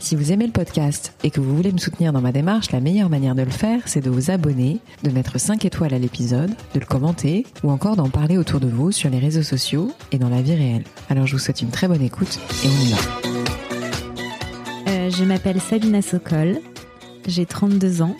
Si vous aimez le podcast et que vous voulez me soutenir dans ma démarche, la meilleure manière de le faire, c'est de vous abonner, de mettre 5 étoiles à l'épisode, de le commenter ou encore d'en parler autour de vous sur les réseaux sociaux et dans la vie réelle. Alors je vous souhaite une très bonne écoute et on y va. Euh, je m'appelle Sabina Sokol, j'ai 32 ans,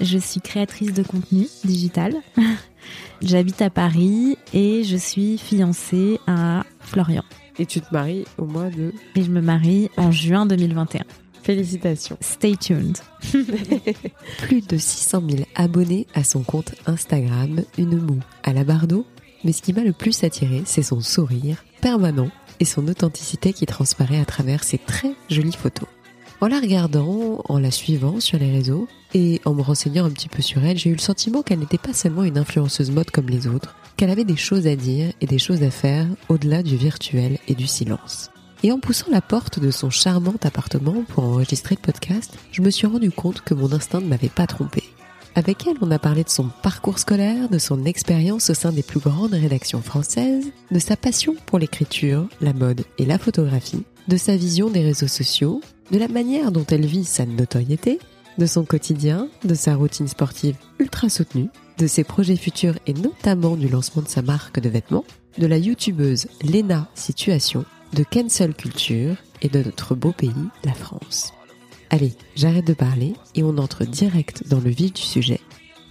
je suis créatrice de contenu digital, j'habite à Paris et je suis fiancée à Florian. Et tu te maries au mois de... Et je me marie en juin 2021. Félicitations. Stay tuned. Plus de 600 000 abonnés à son compte Instagram, une moue à la bardo. Mais ce qui m'a le plus attiré, c'est son sourire permanent et son authenticité qui transparaît à travers ses très jolies photos. En la regardant, en la suivant sur les réseaux et en me renseignant un petit peu sur elle, j'ai eu le sentiment qu'elle n'était pas seulement une influenceuse mode comme les autres, qu'elle avait des choses à dire et des choses à faire au-delà du virtuel et du silence. Et en poussant la porte de son charmant appartement pour enregistrer le podcast, je me suis rendu compte que mon instinct ne m'avait pas trompé. Avec elle, on a parlé de son parcours scolaire, de son expérience au sein des plus grandes rédactions françaises, de sa passion pour l'écriture, la mode et la photographie, de sa vision des réseaux sociaux, de la manière dont elle vit sa notoriété, de son quotidien, de sa routine sportive ultra soutenue, de ses projets futurs et notamment du lancement de sa marque de vêtements, de la youtubeuse Lena Situation, de cancel culture et de notre beau pays, la France. Allez, j'arrête de parler et on entre direct dans le vif du sujet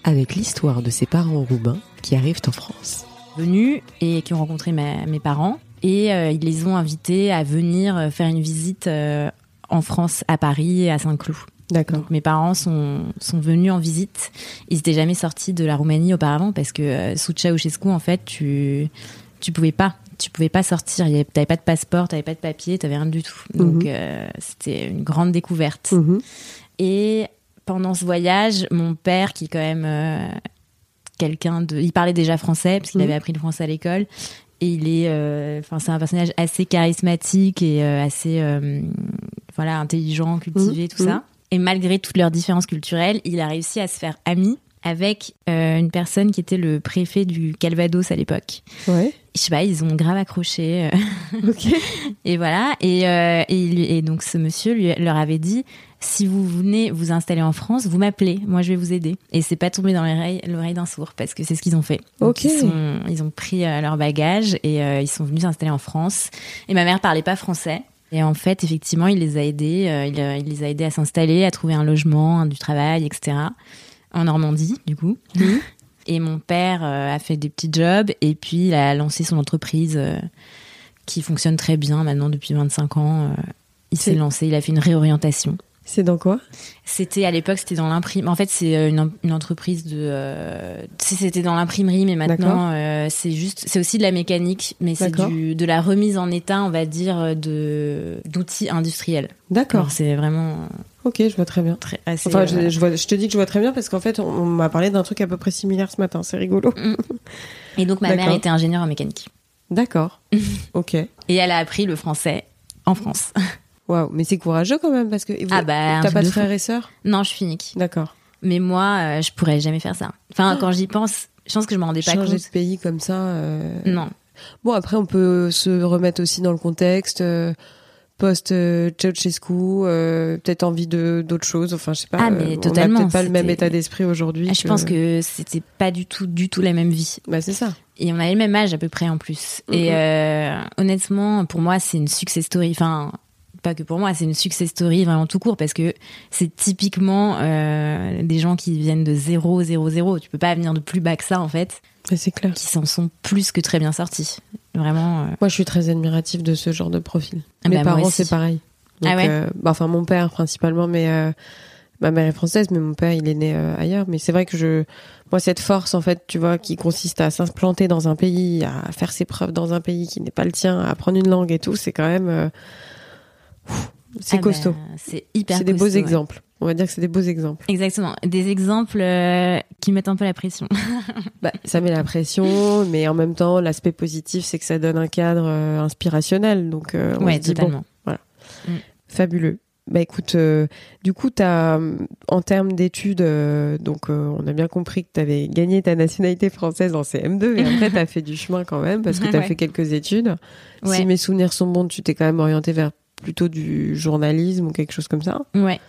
avec l'histoire de ses parents roumains qui arrivent en France. Venus et qui ont rencontré mes parents et euh, ils les ont invités à venir euh, faire une visite euh, en France, à Paris et à Saint-Cloud. D'accord. Donc mes parents sont, sont venus en visite. Ils n'étaient jamais sortis de la Roumanie auparavant parce que euh, sous Ceausescu, en fait, tu tu pouvais pas. Tu pouvais pas sortir. Tu n'avais pas de passeport, tu n'avais pas de papier, tu n'avais rien du tout. Donc Mhm. euh, c'était une grande découverte. Mhm. Et pendant ce voyage, mon père, qui est quand même euh, quelqu'un de... Il parlait déjà français, parce qu'il Mhm. avait appris le français à l'école. Et il est... euh, c'est un personnage assez charismatique et euh, assez... voilà, intelligent, cultivé, tout ça. Et malgré toutes leurs différences culturelles, il a réussi à se faire ami avec euh, une personne qui était le préfet du Calvados à l'époque. Ouais. Je sais pas, ils ont grave accroché. euh, Ok. et voilà. Et, euh, et, donc ce monsieur lui, leur avait dit si vous venez vous installer en France, vous m'appelez. Moi, je vais vous aider. Et c'est pas tombé dans l'oreille, d'un sourd parce que c'est ce qu'ils ont fait. Donc, Ok. Ils, sont- ils ont pris euh, leur bagage et ils sont venus s'installer en France. Et ma mère parlait pas français. Et en fait, effectivement, il les a aidés. euh, il, euh, il les a aidés à s'installer, à trouver un logement, un- du travail, etc. En Normandie, du coup. Et mon père euh, a fait des petits jobs et puis il a lancé son entreprise euh, qui fonctionne très bien maintenant depuis 25 ans. il s'est lancé, il a fait une réorientation. C'est dans quoi? C'était à l'époque, c'était dans l'imprimerie. En fait, c'est euh, une, une entreprise de. euh, c'était dans l'imprimerie, mais maintenant, euh, c'est juste, c'est aussi de la mécanique, mais c'est de la remise en état, on va dire, de d'outils industriels. D'accord. C'est vraiment Ok, je vois très bien. très assez. Enfin, je, je vois, je te dis que je vois très bien parce qu'en fait, on, on m'a parlé d'un truc à peu près similaire ce matin. C'est rigolo. Et donc, ma mère était ingénieure en mécanique, D'accord. ok. et elle a appris le français en France. Waouh, mais c'est courageux quand même parce que Ah bah, t'as pas de frères et sœurs non, je suis unique. D'accord. Mais moi, euh, je pourrais jamais faire ça. Enfin, quand j'y pense, je pense que je me rendais pas Changer compte. de pays comme ça. euh, Non. Bon, après, on peut se remettre aussi dans le contexte. euh, Post euh, Ceausescu, euh, peut-être envie de d'autres choses. Enfin, je sais pas. Ah, mais totalement, On a peut-être pas le même état d'esprit aujourd'hui. Ah, Je pense que c'était pas du tout, du tout la même vie. Bah, c'est ça. Et on avait le même âge à peu près en plus. Et honnêtement, pour moi, c'est une success story. Enfin, pas que pour moi, c'est une success story vraiment tout court parce que c'est typiquement euh, des gens qui viennent de 0, 0, 0. Tu peux pas venir de plus bas que ça en fait, c'est clair. qui s'en sont plus que très bien sortis. Vraiment. euh, Moi, je suis très admirative de ce genre de profil. Ah Mes bah, parents, c'est pareil. Donc, Ah ouais euh, bah, enfin, mon père principalement, mais ma mère est française, mais mon père, il est né ailleurs. Mais c'est vrai que je, moi, cette force, en fait, tu vois, qui consiste à s'implanter dans un pays, à faire ses preuves dans un pays qui n'est pas le tien, à apprendre une langue et tout, c'est quand même, c'est ah costaud. bah, c'est hyper c'est des beaux costaud, ouais. exemples. On va dire que c'est des beaux exemples. Exactement. Des exemples euh, qui mettent un peu la pression. Bah, ça met la pression, mais en même temps, l'aspect positif, c'est que ça donne un cadre euh, inspirationnel. Donc, euh, on ouais, se dit, bon, totalement. fabuleux. Bah écoute, du coup, t'as, en termes d'études, donc on a bien compris que tu avais gagné ta nationalité française en CM2, et après tu as fait du chemin quand même, parce que tu as Ouais. fait quelques études. Ouais. Si mes souvenirs sont bons, tu t'es quand même orienté vers plutôt du journalisme ou quelque chose comme ça. Ouais.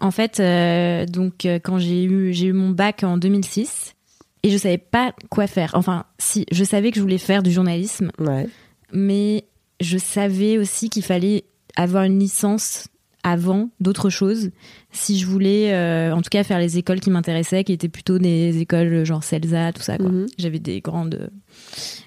En fait, euh, donc euh, quand j'ai eu j'ai eu mon bac en 2006 et je savais pas quoi faire. Enfin, si, je savais que je voulais faire du journalisme, Ouais. mais je savais aussi qu'il fallait avoir une licence avant d'autres choses si je voulais euh, en tout cas faire les écoles qui m'intéressaient qui étaient plutôt des écoles genre CELSA tout ça quoi. Mhm. J'avais des grandes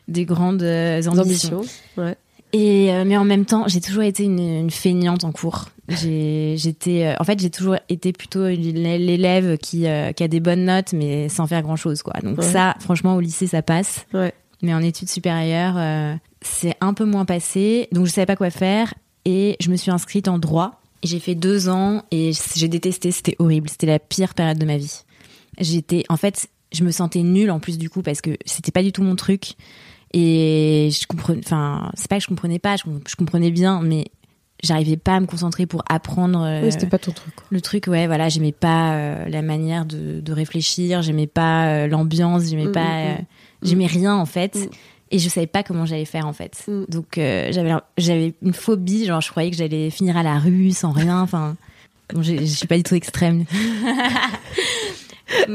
des grandes ambitions. Ambition. Ouais. Et euh, mais en même temps, j'ai toujours été une, une feignante en cours. J'ai, j'étais, euh, en fait, j'ai toujours été plutôt l'élève qui, euh, qui a des bonnes notes, mais sans faire grand chose, quoi. Donc Ouais. ça, franchement, au lycée, ça passe. Ouais. Mais en études supérieures, euh, c'est un peu moins passé. Donc je savais pas quoi faire et je me suis inscrite en droit. J'ai fait deux ans et j'ai détesté. C'était horrible. C'était la pire période de ma vie. J'étais, en fait, je me sentais nulle en plus du coup parce que c'était pas du tout mon truc. Et je comprenais, enfin, c'est pas que je comprenais pas, je, je comprenais bien, mais j'arrivais pas à me concentrer pour apprendre euh, Oui, c'était pas ton truc. le truc. Ouais, voilà, j'aimais pas euh, la manière de, de réfléchir, j'aimais pas euh, l'ambiance, j'aimais Mm, pas, mm, euh, j'aimais rien en fait. Mm. Et je savais pas comment j'allais faire en fait. Mm. Donc j'avais j'avais une phobie, genre je croyais que j'allais finir à la rue sans rien. Enfin, bon, je suis pas du tout extrême.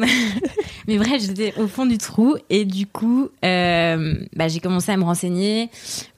Mais bref, j'étais au fond du trou et du coup, euh, bah, j'ai commencé à me renseigner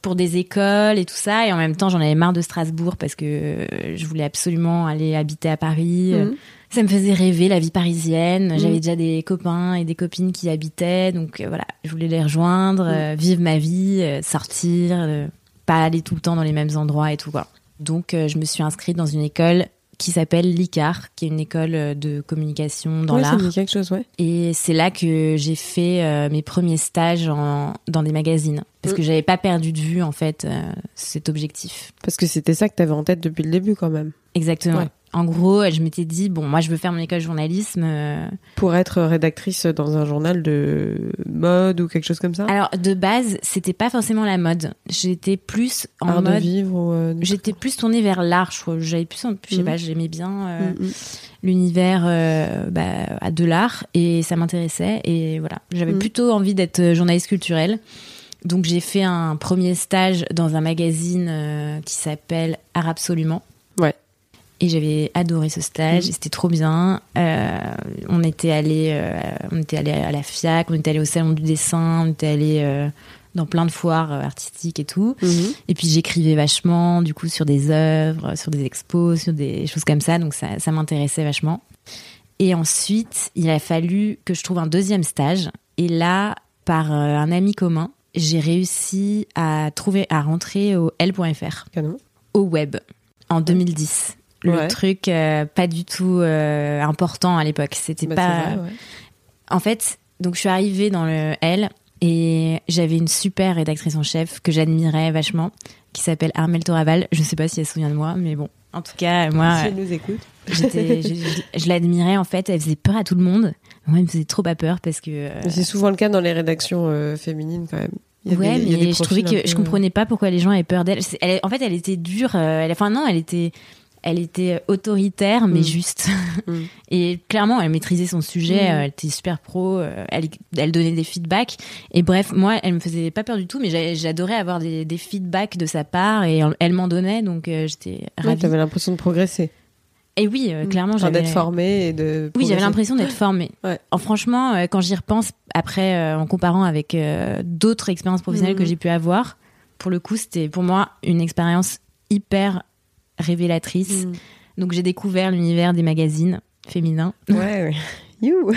pour des écoles et tout ça. Et en même temps, j'en avais marre de Strasbourg parce que euh, je voulais absolument aller habiter à Paris. Mhm. Ça me faisait rêver la vie parisienne. Mhm. J'avais déjà des copains et des copines qui y habitaient, donc euh, voilà, je voulais les rejoindre, Mhm. euh, vivre ma vie, euh, sortir, euh, pas aller tout le temps dans les mêmes endroits et tout quoi. Donc euh, je me suis inscrite dans une école qui s'appelle l'ICAR, qui est une école euh, de communication dans Ouais, l'art. dit quelque chose, ouais. Et c'est là que j'ai fait euh, mes premiers stages en, dans des magazines. Parce Mm. que j'avais pas perdu de vue, en fait, euh, cet objectif. Parce que c'était ça que t'avais en tête depuis le début, quand même. Exactement. Ouais. En gros, je m'étais dit, bon, moi, je veux faire mon école de journalisme. euh. Pour être rédactrice dans un journal de mode ou quelque chose comme ça. Alors, de base, c'était pas forcément la mode. J'étais plus en Art de mode. vivre euh, J'étais plus tournée vers l'art, je crois. J'avais plus, je sais Mhm. pas, j'aimais bien euh, mm. l'univers euh, bah, à de l'art et ça m'intéressait et voilà j'avais Mhm. plutôt envie d'être journaliste culturelle donc j'ai fait un premier stage dans un magazine qui s'appelle Art Absolument. Et j'avais adoré ce stage et c'était trop bien Euh, on était allé euh, on était allé à la FIAC on était allé au salon du dessin on était allé euh, dans plein de foires artistiques et tout Mhm. et puis j'écrivais vachement, du coup, sur des œuvres, sur des expos, sur des choses comme ça. Donc ça, ça m'intéressait vachement. Et ensuite, il a fallu que je trouve un deuxième stage. Et là, par un ami commun, j'ai réussi à trouver, à rentrer au L.fr, au web, en 2010. Le Ouais. truc euh, pas du tout euh, important à l'époque. C'était Bah, pas. c'est vrai, ouais. En fait, donc je suis arrivée dans le L et j'avais une super rédactrice en chef que j'admirais vachement, qui s'appelle Armelle Toraval. Je sais pas si elle se souvient de moi, mais bon. En tout cas, moi, Si elle nous écoute. j'étais, je, je- je l'admirais en fait. Elle faisait peur à tout le monde. Moi, elle me faisait trop pas peur parce que. euh, C'est souvent le cas dans les rédactions euh, féminines quand même. Il y ouais, des- il y a des mais je trouvais que je peu- comprenais pas pourquoi les gens avaient peur d'elle. En fait, elle était dure. euh, elle, enfin non, elle était, elle était autoritaire mais Mm. juste. Mm. Et clairement, elle maîtrisait son sujet. Mm. euh, Elle était super pro. euh, Elle, elle donnait des feedbacks. Et bref, moi, elle me faisait pas peur du tout, mais j'a- j'adorais avoir des, des feedbacks de sa part et elle m'en donnait, donc euh, j'étais Ouais, ravie. t'avais l'impression de progresser. et oui, euh, clairement, Enfin, j'avais d'être formée et de. oui, j'avais l'impression d'être formée. Ouais. En franchement, euh, quand j'y repense, après, en comparant avec d'autres expériences professionnelles que j'ai pu avoir, pour le coup, c'était pour moi une expérience hyper révélatrice. Mm. Donc, j'ai découvert l'univers des magazines féminins. Ouais. You.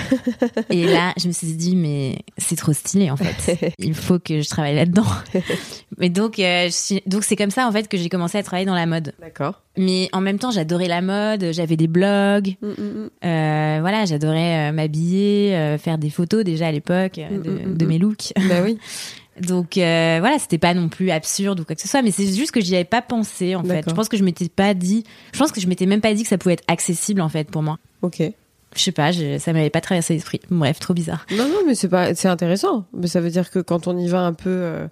Et là, je me suis dit, mais c'est trop stylé, en fait. Il faut que je travaille là-dedans. Mais donc, euh, je suis- donc c'est comme ça, en fait, que j'ai commencé à travailler dans la mode. D'accord. Mais en même temps, j'adorais la mode, j'avais des blogs. Mm, mm, mm. Euh, voilà, j'adorais euh, m'habiller, euh, faire des photos déjà à l'époque de, Mm, de mes looks. Bah oui. Donc euh, voilà, c'était pas non plus absurde ou quoi que ce soit, mais c'est juste que j'y avais pas pensé en fait. Je pense que je m'étais pas dit, je pense que je m'étais même pas dit que ça pouvait être accessible en fait pour moi. Ok. Je sais pas, je- ça m'avait pas traversé l'esprit. Bref, trop bizarre. Non, non, mais c'est pas, c'est intéressant. Mais ça veut dire que quand on y va un peu, euh,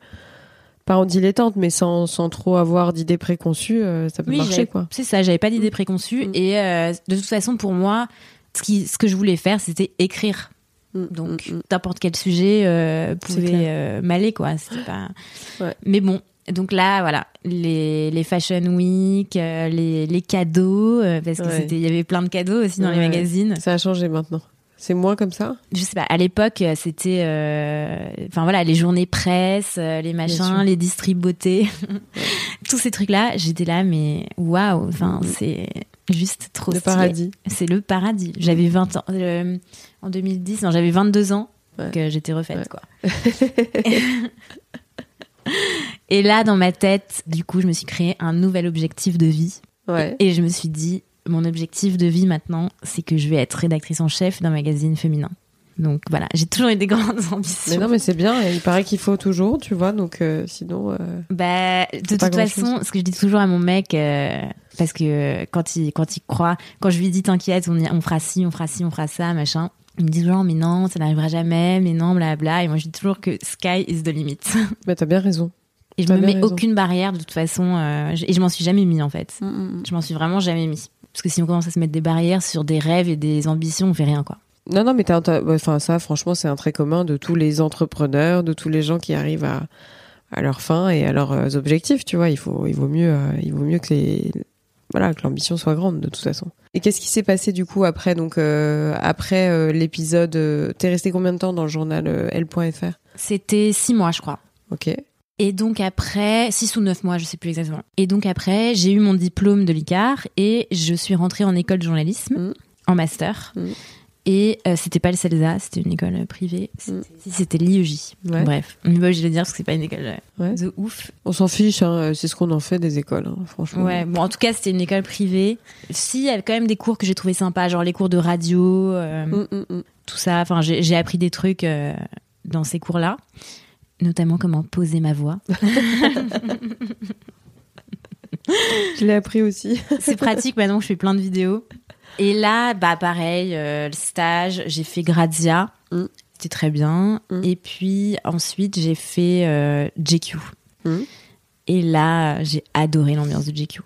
pas en dilettante, mais sans, sans trop avoir d'idées préconçues, euh, ça peut marcher, j'avais- quoi. C'est ça, j'avais pas d'idée préconçue Mm. et euh, de toute façon pour moi, ce qui, ce que je voulais faire, c'était écrire. Mm, Donc mm, mm. n'importe quel sujet euh, pouvait euh, m'aller quoi. Pas. Ouais. Mais bon, donc là voilà, les, les fashion week, euh, les, les cadeaux euh, parce que Ouais. c'était il y avait plein de cadeaux aussi dans les magazines. Ça a changé maintenant. C'est moins comme ça? Je sais pas, à l'époque c'était enfin voilà, les journées presse, les machins, les distrib beauté. Tous ces trucs là, j'étais là mais waouh, enfin c'est juste trop Le stylé. paradis. C'est le paradis. J'avais 20 ans. euh, en 2010, non, j'avais 22 ans Ouais. que j'étais refaite, Ouais. quoi. Et là, dans ma tête, du coup, je me suis créé un nouvel objectif de vie. Ouais. Et je me suis dit, mon objectif de vie maintenant, c'est que je vais être rédactrice en chef d'un magazine féminin. Donc voilà, j'ai toujours eu des grandes ambitions. Mais non, mais c'est bien. et Il paraît qu'il faut toujours, tu vois. Donc, euh, sinon, euh, Bah, de toute façon, ce que je dis toujours à mon mec, euh, parce que quand il, quand il croit, quand je lui dis t'inquiète, on, y- on fera ci, on fera ci, on fera ça, machin, il me dit toujours mais non, ça n'arrivera jamais, mais non, blabla. Et moi je dis toujours que sky is the limit. mais t'as bien raison. Et je me mets raison. aucune barrière de toute façon, je- et je m'en suis jamais mis en fait. Je m'en suis vraiment jamais mis. Parce que si on commence à se mettre des barrières sur des rêves et des ambitions, on fait rien quoi. Non, non, mais t'as, t'as- enfin, ça, franchement, c'est un trait commun de tous les entrepreneurs, de tous les gens qui arrivent à, à leur fin et à leurs euh, objectifs, tu vois. Il faut, il vaut mieux, euh, il vaut mieux que les, voilà, que l'ambition soit grande, de toute façon. Et qu'est-ce qui s'est passé, du coup, après, donc, euh, après euh, l'épisode, euh, t'es resté combien de temps dans le journal L.fr? C'était six mois, je crois. Ok. Et donc après, 6 ou 9 mois, je sais plus exactement. Et donc après, j'ai eu mon diplôme de l'ICAR et je suis rentrée en école de journalisme, Mm. en master. Mm. Et euh, c'était pas le CELSA, c'était une école euh, privée. C'était c'était l'IEJ. Ouais. Bref, on pas obligé de le dire parce que c'est pas une école euh, Ouais. de ouf. On s'en fiche, hein, c'est ce qu'on en fait des écoles, hein, franchement. Ouais, bon, en tout cas, c'était une école privée. Si, il y avait quand même des cours que j'ai trouvé sympas, genre les cours de radio, euh, Mm, mm, mm. tout ça. Enfin, j'ai appris des trucs euh, dans ces cours-là, notamment comment poser ma voix. Je l'ai appris aussi. C'est pratique maintenant que je fais plein de vidéos. Et là, bah pareil, euh, le stage, j'ai fait Grazia, Mm. c'était très bien. Mm. Et puis ensuite, j'ai fait euh, JQ. Mm. Et là, j'ai adoré l'ambiance de JQ.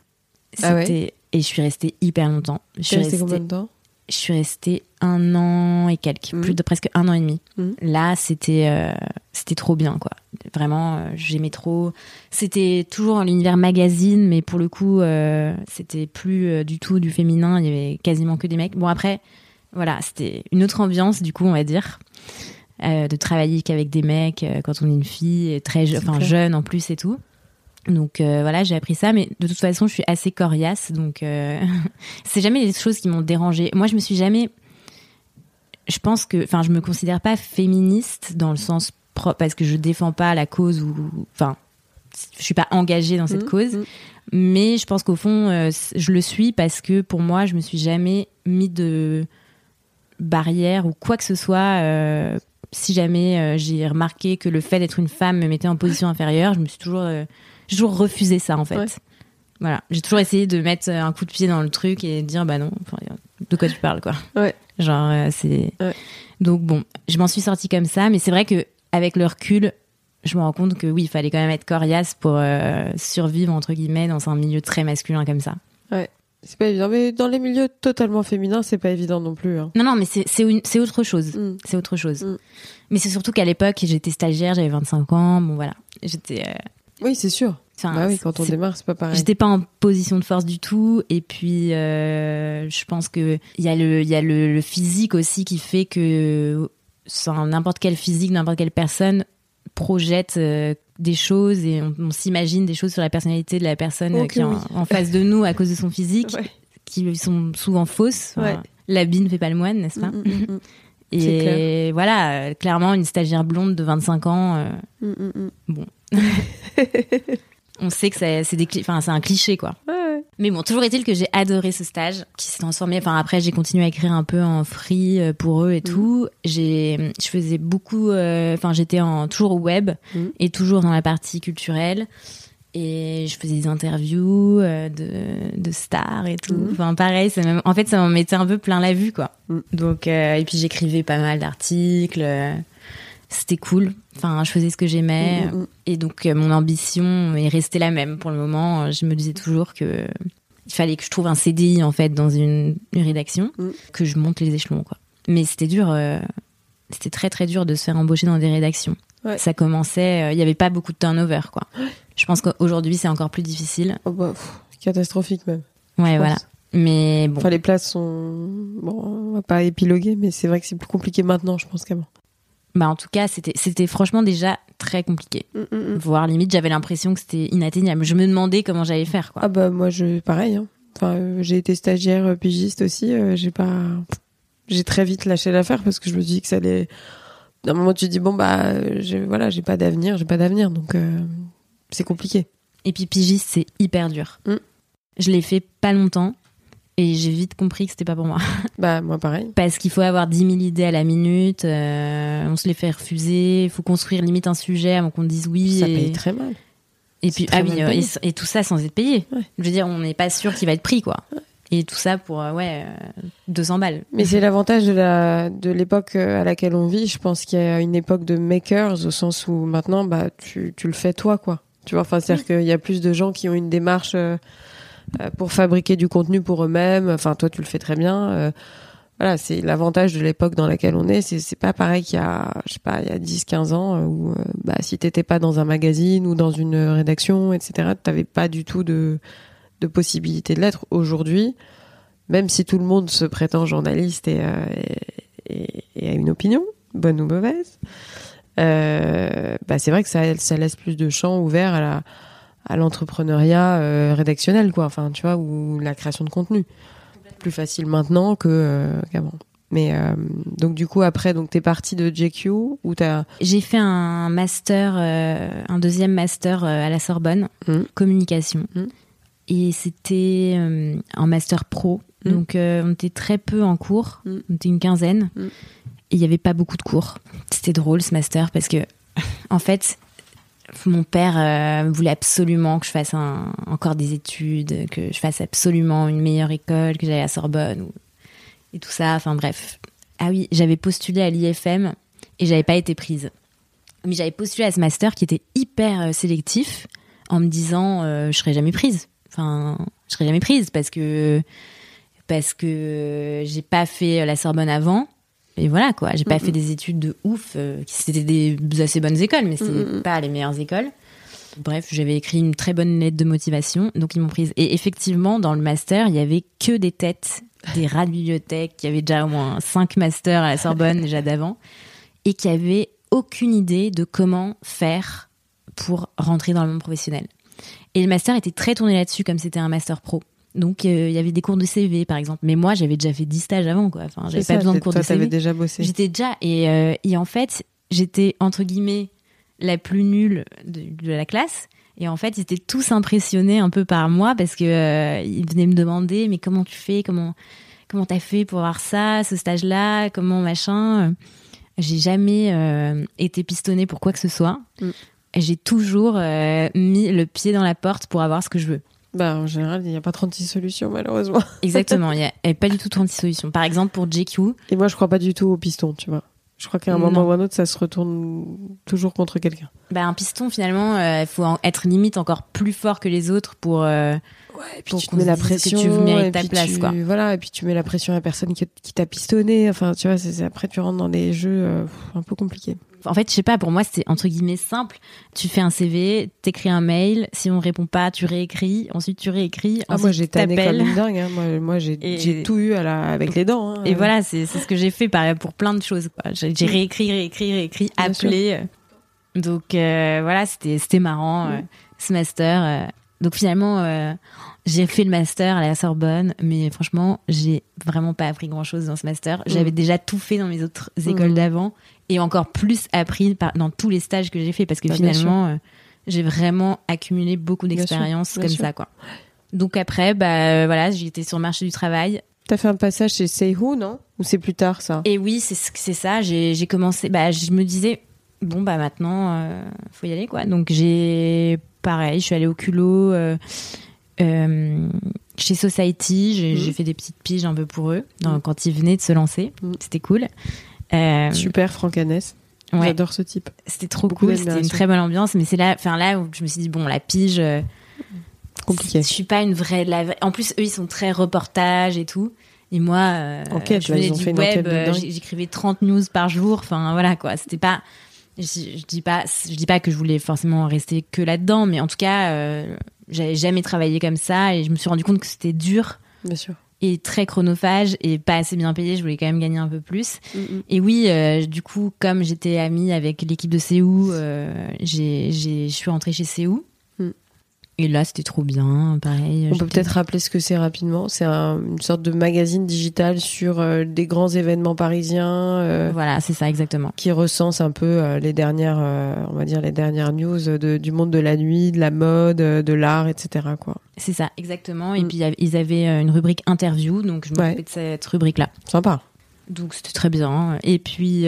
Ah ouais et je suis restée hyper longtemps. Je suis restée, combien de temps? Je suis restée un an et quelques, Mm. plus de presque un an et demi. Mm. Là, c'était euh, c'était trop bien, quoi. Vraiment, euh, j'aimais trop. C'était toujours l'univers magazine, mais pour le coup, euh, c'était plus du tout du féminin. Il y avait quasiment que des mecs. Bon, après, voilà, c'était une autre ambiance, du coup, on va dire. De travailler qu'avec des mecs quand on est une fille, très je- jeune en plus et tout. Donc euh, voilà, j'ai appris ça, mais de toute façon, je suis assez coriace, donc euh, c'est jamais des choses qui m'ont dérangée. Moi, je me suis jamais. Je pense que, enfin, je me considère pas féministe dans le sens pro- parce que je défends pas la cause ou, enfin, je suis pas engagée dans cette Mm, cause. mm. Mais je pense qu'au fond, euh, je le suis parce que pour moi, je me suis jamais mis de barrière ou quoi que ce soit. euh, si jamais euh, j'ai remarqué que le fait d'être une femme me mettait en position inférieure, je me suis toujours, euh, j'ai toujours refusé ça en fait. Ouais. Voilà, j'ai toujours essayé de mettre un coup de pied dans le truc et de dire bah non, de quoi tu parles quoi. Ouais. Genre euh, c'est. Ouais. Donc bon, je m'en suis sortie comme ça, mais c'est vrai que avec le recul, je me rends compte que oui, il fallait quand même être coriace pour euh, survivre entre guillemets dans un milieu très masculin comme ça. C'est pas évident, mais dans les milieux totalement féminins, c'est pas évident non plus. Hein. Non non, mais c'est autre chose. Mm. C'est autre chose. Mm. Mais c'est surtout qu'à l'époque, j'étais stagiaire, j'avais 25 ans, bon voilà, j'étais. euh, Oui, c'est sûr. enfin, bah oui, quand on démarre, c'est pas pareil. J'étais pas en position de force du tout, et puis euh, je pense que il y a le il y a le, le physique aussi qui fait que sans n'importe quel physique, n'importe quelle personne projette euh, des choses et on, on s'imagine des choses sur la personnalité de la personne qui est en, oui. en face de nous à cause de son physique, Ouais. qui sont souvent fausses. Enfin, Ouais. L'habit ne fait pas le moine, n'est-ce pas? Mm, mm, mm, Et voilà, euh, clairement, une stagiaire blonde de 25 ans. euh, mm, mm, mm. Bon. On sait que c'est des cli- enfin c'est un cliché quoi. Ouais. Mais bon, toujours est-il que j'ai adoré ce stage qui s'est transformé. Enfin, après, j'ai continué à écrire un peu en free euh, pour eux et tout. J'ai, je faisais beaucoup. euh, Enfin, j'étais en toujours au web et toujours dans la partie culturelle. Et je faisais des interviews euh, de, de stars et tout. Mhm. Enfin, pareil, ça en fait, ça m'en mettait un peu plein la vue, quoi. Mhm. Donc, euh, et puis j'écrivais pas mal d'articles. euh, C'était cool. Enfin, je faisais ce que j'aimais. Mm. Et donc, mon ambition est restée la même pour le moment. Je me disais toujours que il fallait que je trouve un CDI, en fait, dans une, une rédaction, que je monte les échelons, quoi. Mais c'était dur, euh, c'était très, très dur de se faire embaucher dans des rédactions. Ouais. Ça commençait, euh, il y avait pas beaucoup de turnover, quoi. Je pense qu'aujourd'hui, c'est encore plus difficile. Oh bah, pff, catastrophique même. Ouais, voilà. Mais bon. Enfin, les places sont. Bon, on va pas épiloguer, mais c'est vrai que c'est plus compliqué maintenant, je pense qu'avant. Bah, en tout cas, c'était, franchement déjà très compliqué. Mm, mm, mm. Voire limite, j'avais l'impression que c'était inatteignable. Je me demandais comment j'allais faire, quoi. Ah bah moi je pareil. hein. Enfin euh, j'ai été stagiaire euh, pigiste aussi. euh, j'ai pas. J'ai très vite lâché l'affaire parce que je me dis que ça allait. D'un moment tu te dis bon bah voilà j'ai pas d'avenir j'ai pas d'avenir donc euh, c'est compliqué. Et puis pigiste, c'est hyper dur. Mm. Je l'ai fait pas longtemps et j'ai vite compris que c'était pas pour moi. Bah moi pareil. Parce qu'il faut avoir 10 000 idées à la minute, euh, on se les fait refuser, il faut construire limite un sujet avant qu'on dise oui. Ça et, paye très mal. et puis ah oui, euh, et, et tout ça sans être payé. Ouais. Je veux dire, on n'est pas sûr qu'il va être pris quoi. Et tout ça pour euh, ouais euh, 200 balles. Mais c'est l'avantage de la de l'époque euh, à laquelle on vit. Je pense qu'il y a une époque de makers au sens où maintenant bah tu tu le fais toi quoi. Tu vois enfin c'est-à-dire qu'il y a plus de gens qui ont une démarche euh, euh, pour fabriquer du contenu pour eux-mêmes. Enfin toi tu le fais très bien. euh, voilà, c'est l'avantage de l'époque dans laquelle on est. C'est, c'est pas pareil qu'il y a, je sais pas, il y a 10, 15 ans, euh, où, euh, bah, si t'étais pas dans un magazine ou dans une rédaction, etc., t'avais pas du tout de, de possibilité de l'être. Aujourd'hui, même si tout le monde se prétend journaliste et, euh, et, et- et a une opinion, bonne ou mauvaise, euh, bah, c'est vrai que ça, ça laisse plus de champ ouvert à la, à l'entrepreneuriat euh, rédactionnel, quoi. Enfin, tu vois, ou la création de contenu. Plus facile maintenant que qu'avant. Mais euh, donc du coup après donc t'es parti de JQ ou t'as J'ai fait un master, euh, un deuxième master euh, à la Sorbonne, Mhm. communication. Mhm. Et c'était euh, un master pro. Mhm. Donc euh, on était très peu en cours, Mhm. on était une quinzaine. Mhm. Et il n'y avait pas beaucoup de cours. C'était drôle ce master parce que, en fait, mon père euh, voulait absolument que je fasse un- encore des études, que je fasse absolument une meilleure école, que j'aille à Sorbonne ou- et tout ça. Enfin bref. Ah oui, j'avais postulé à l'IFM et j'avais pas été prise. Mais j'avais postulé à ce master qui était hyper euh, sélectif en me disant je serai jamais prise. Enfin, je serai jamais prise parce que parce que j'ai pas fait la Sorbonne avant. Et voilà quoi, j'ai pas fait des études de ouf, euh, c'était des assez bonnes écoles, mais c'était Mhm. pas les meilleures écoles. Bref, j'avais écrit une très bonne lettre de motivation, donc ils m'ont prise. Et effectivement, dans le master, il y avait que des têtes, des rats de bibliothèque, qui avaient déjà au moins cinq masters à la Sorbonne déjà d'avant, et qui avaient aucune idée de comment faire pour rentrer dans le monde professionnel. Et le master était très tourné là-dessus, comme c'était un master pro. Donc euh, il y avait des cours de CV par exemple. Mais moi j'avais déjà fait 10 stages avant quoi. Enfin, j'avais pas ça, besoin de cours toi, de CV. déjà bossé. J'étais déjà et, euh, et en fait j'étais entre guillemets la plus nulle de, de la classe et en fait ils étaient tous impressionnés un peu par moi parce que euh, ils venaient me demander mais comment tu fais? Comment comment t'as fait pour avoir ça ce stage là comment machin? J'ai jamais été pistonnée pour quoi que ce soit Mm. J'ai toujours euh, mis le pied dans la porte pour avoir ce que je veux Bah en général il n'y a pas 36 solutions malheureusement. exactement il y a, pas du tout 36 solutions par exemple pour JQ Et moi je crois pas du tout au piston tu vois. Je crois qu'à un Non. moment ou un autre ça se retourne toujours contre quelqu'un. Bah, un piston, finalement, euh, il faut en- être limite encore plus fort que les autres pour. euh, Ouais, et puis Pour tu te mets la que pression, tu mérites ta place, tu- quoi. Voilà, et puis tu mets la pression à la personne qui, qui t'a pistonné. Enfin, tu vois, c'est après tu rentres dans des jeux euh, un peu compliqués. En fait, je sais pas, pour moi, c'était entre guillemets simple. Tu fais un CV, t'écris un mail, si on répond pas, tu réécris, ensuite tu réécris, Ah, ensuite moi j'ai tanné comme une dingue. Hein. Moi, moi j'ai Et- tout eu à la, avec les dents. Hein. Et voilà, c'est c'est ce que j'ai fait pour plein de choses. J'ai j'ai réécrit, réécrit, réécrit, Bien appelé. euh. Donc euh, voilà, c'était marrant euh, ce master. euh. Donc finalement, j'ai fait le master à la Sorbonne, mais franchement, j'ai vraiment pas appris grand chose dans ce master. J'avais déjà tout fait dans mes autres écoles Mhm. d'avant et encore plus appris par- dans tous les stages que j'ai fait parce que Bah, bien finalement, euh, j'ai vraiment accumulé beaucoup d'expériences bien comme sûr. ça, quoi. Donc après, bah euh, voilà, j'étais sur le marché du travail. T'as fait un passage chez Seihu, non? Ou c'est plus tard ça? Et oui, c'est ça. J'ai j'ai commencé. Bah, je me disais, bon bah maintenant, euh, faut y aller quoi. Donc j'ai pareil, je suis allée au culot euh, euh, chez Society. J'ai j'ai fait des petites piges un peu pour eux dans- Mhm. quand ils venaient de se lancer. Mhm. C'était cool. Euh, Super, Franck Hanès. ouais, J'adore ce type. c'était trop beaucoup cool. C'était une très bonne ambiance. Mais c'est là, enfin là où je me suis dit bon, la pige. euh, Compliqué. Je suis pas une vraie. La En plus, eux, ils sont très reportage et tout. Et moi, euh, Enquête, je là, venais ont du web, j'écrivais 30 news par jour. Enfin, voilà, quoi. C'était pas. Je, je dis pas, je dis pas que je voulais forcément rester que là-dedans, mais en tout cas, euh, j'avais jamais travaillé comme ça et je me suis rendu compte que c'était dur Bien sûr. et très chronophage et pas assez bien payé. Je voulais quand même gagner un peu plus. Mm, mm. Et oui, euh, du coup, comme j'étais amie avec l'équipe de Séou, euh, j'ai, j'ai, je suis rentrée chez Séou. Et là, c'était trop bien, pareil. On peut peut-être rappeler ce que c'est rapidement. C'est un- une sorte de magazine digital sur euh, des grands événements parisiens euh, Voilà, c'est ça, exactement. qui recense un peu euh, les dernières, on va dire les dernières news de- du monde de la nuit, de la mode, de l'art, etc. Quoi. C'est ça, exactement. Et Mm. puis, ils avaient une rubrique interview, donc je m'occupais Ouais. de cette rubrique-là. Sympa. Donc, c'était très bien. Et puis,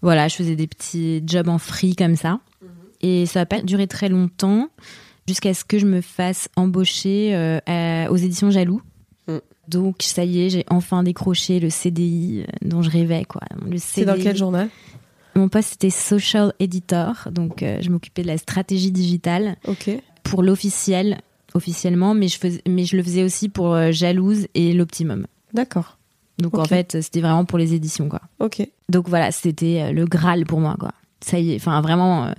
voilà, je faisais des petits jobs en free comme ça. Mhm. Et ça n'a pas duré très longtemps, jusqu'à ce que je me fasse embaucher euh, à- aux éditions Jaloux. Mm. Donc, ça y est, j'ai enfin décroché le CDI euh, dont je rêvais, quoi. C'est dans quel journal? Mon poste, c'était social editor. Donc, euh, je m'occupais de la stratégie digitale. Ok. pour l'officiel officiellement mais je faisais mais je le faisais aussi pour euh, Jalouse et l'Optimum D'accord. donc en fait c'était vraiment pour les éditions quoi Ok. donc voilà c'était le graal pour moi quoi ça y est enfin vraiment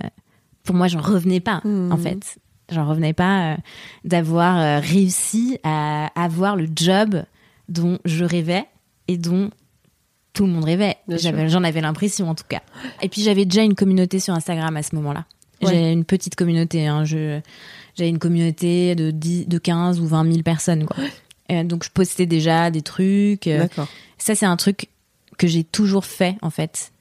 pour moi j'en revenais pas Mhm. en fait j'en revenais pas euh, d'avoir euh, réussi à avoir le job dont je rêvais et dont tout le monde rêvait. J'en avais l'impression en tout cas. Et puis j'avais déjà une communauté sur Instagram à ce moment-là. Ouais. j'ai une petite communauté hein, je j'avais une communauté de 10, de 15 ou 20 000 personnes quoi. Euh, donc je postais déjà des trucs ça, c'est un truc que j'ai toujours fait, en fait,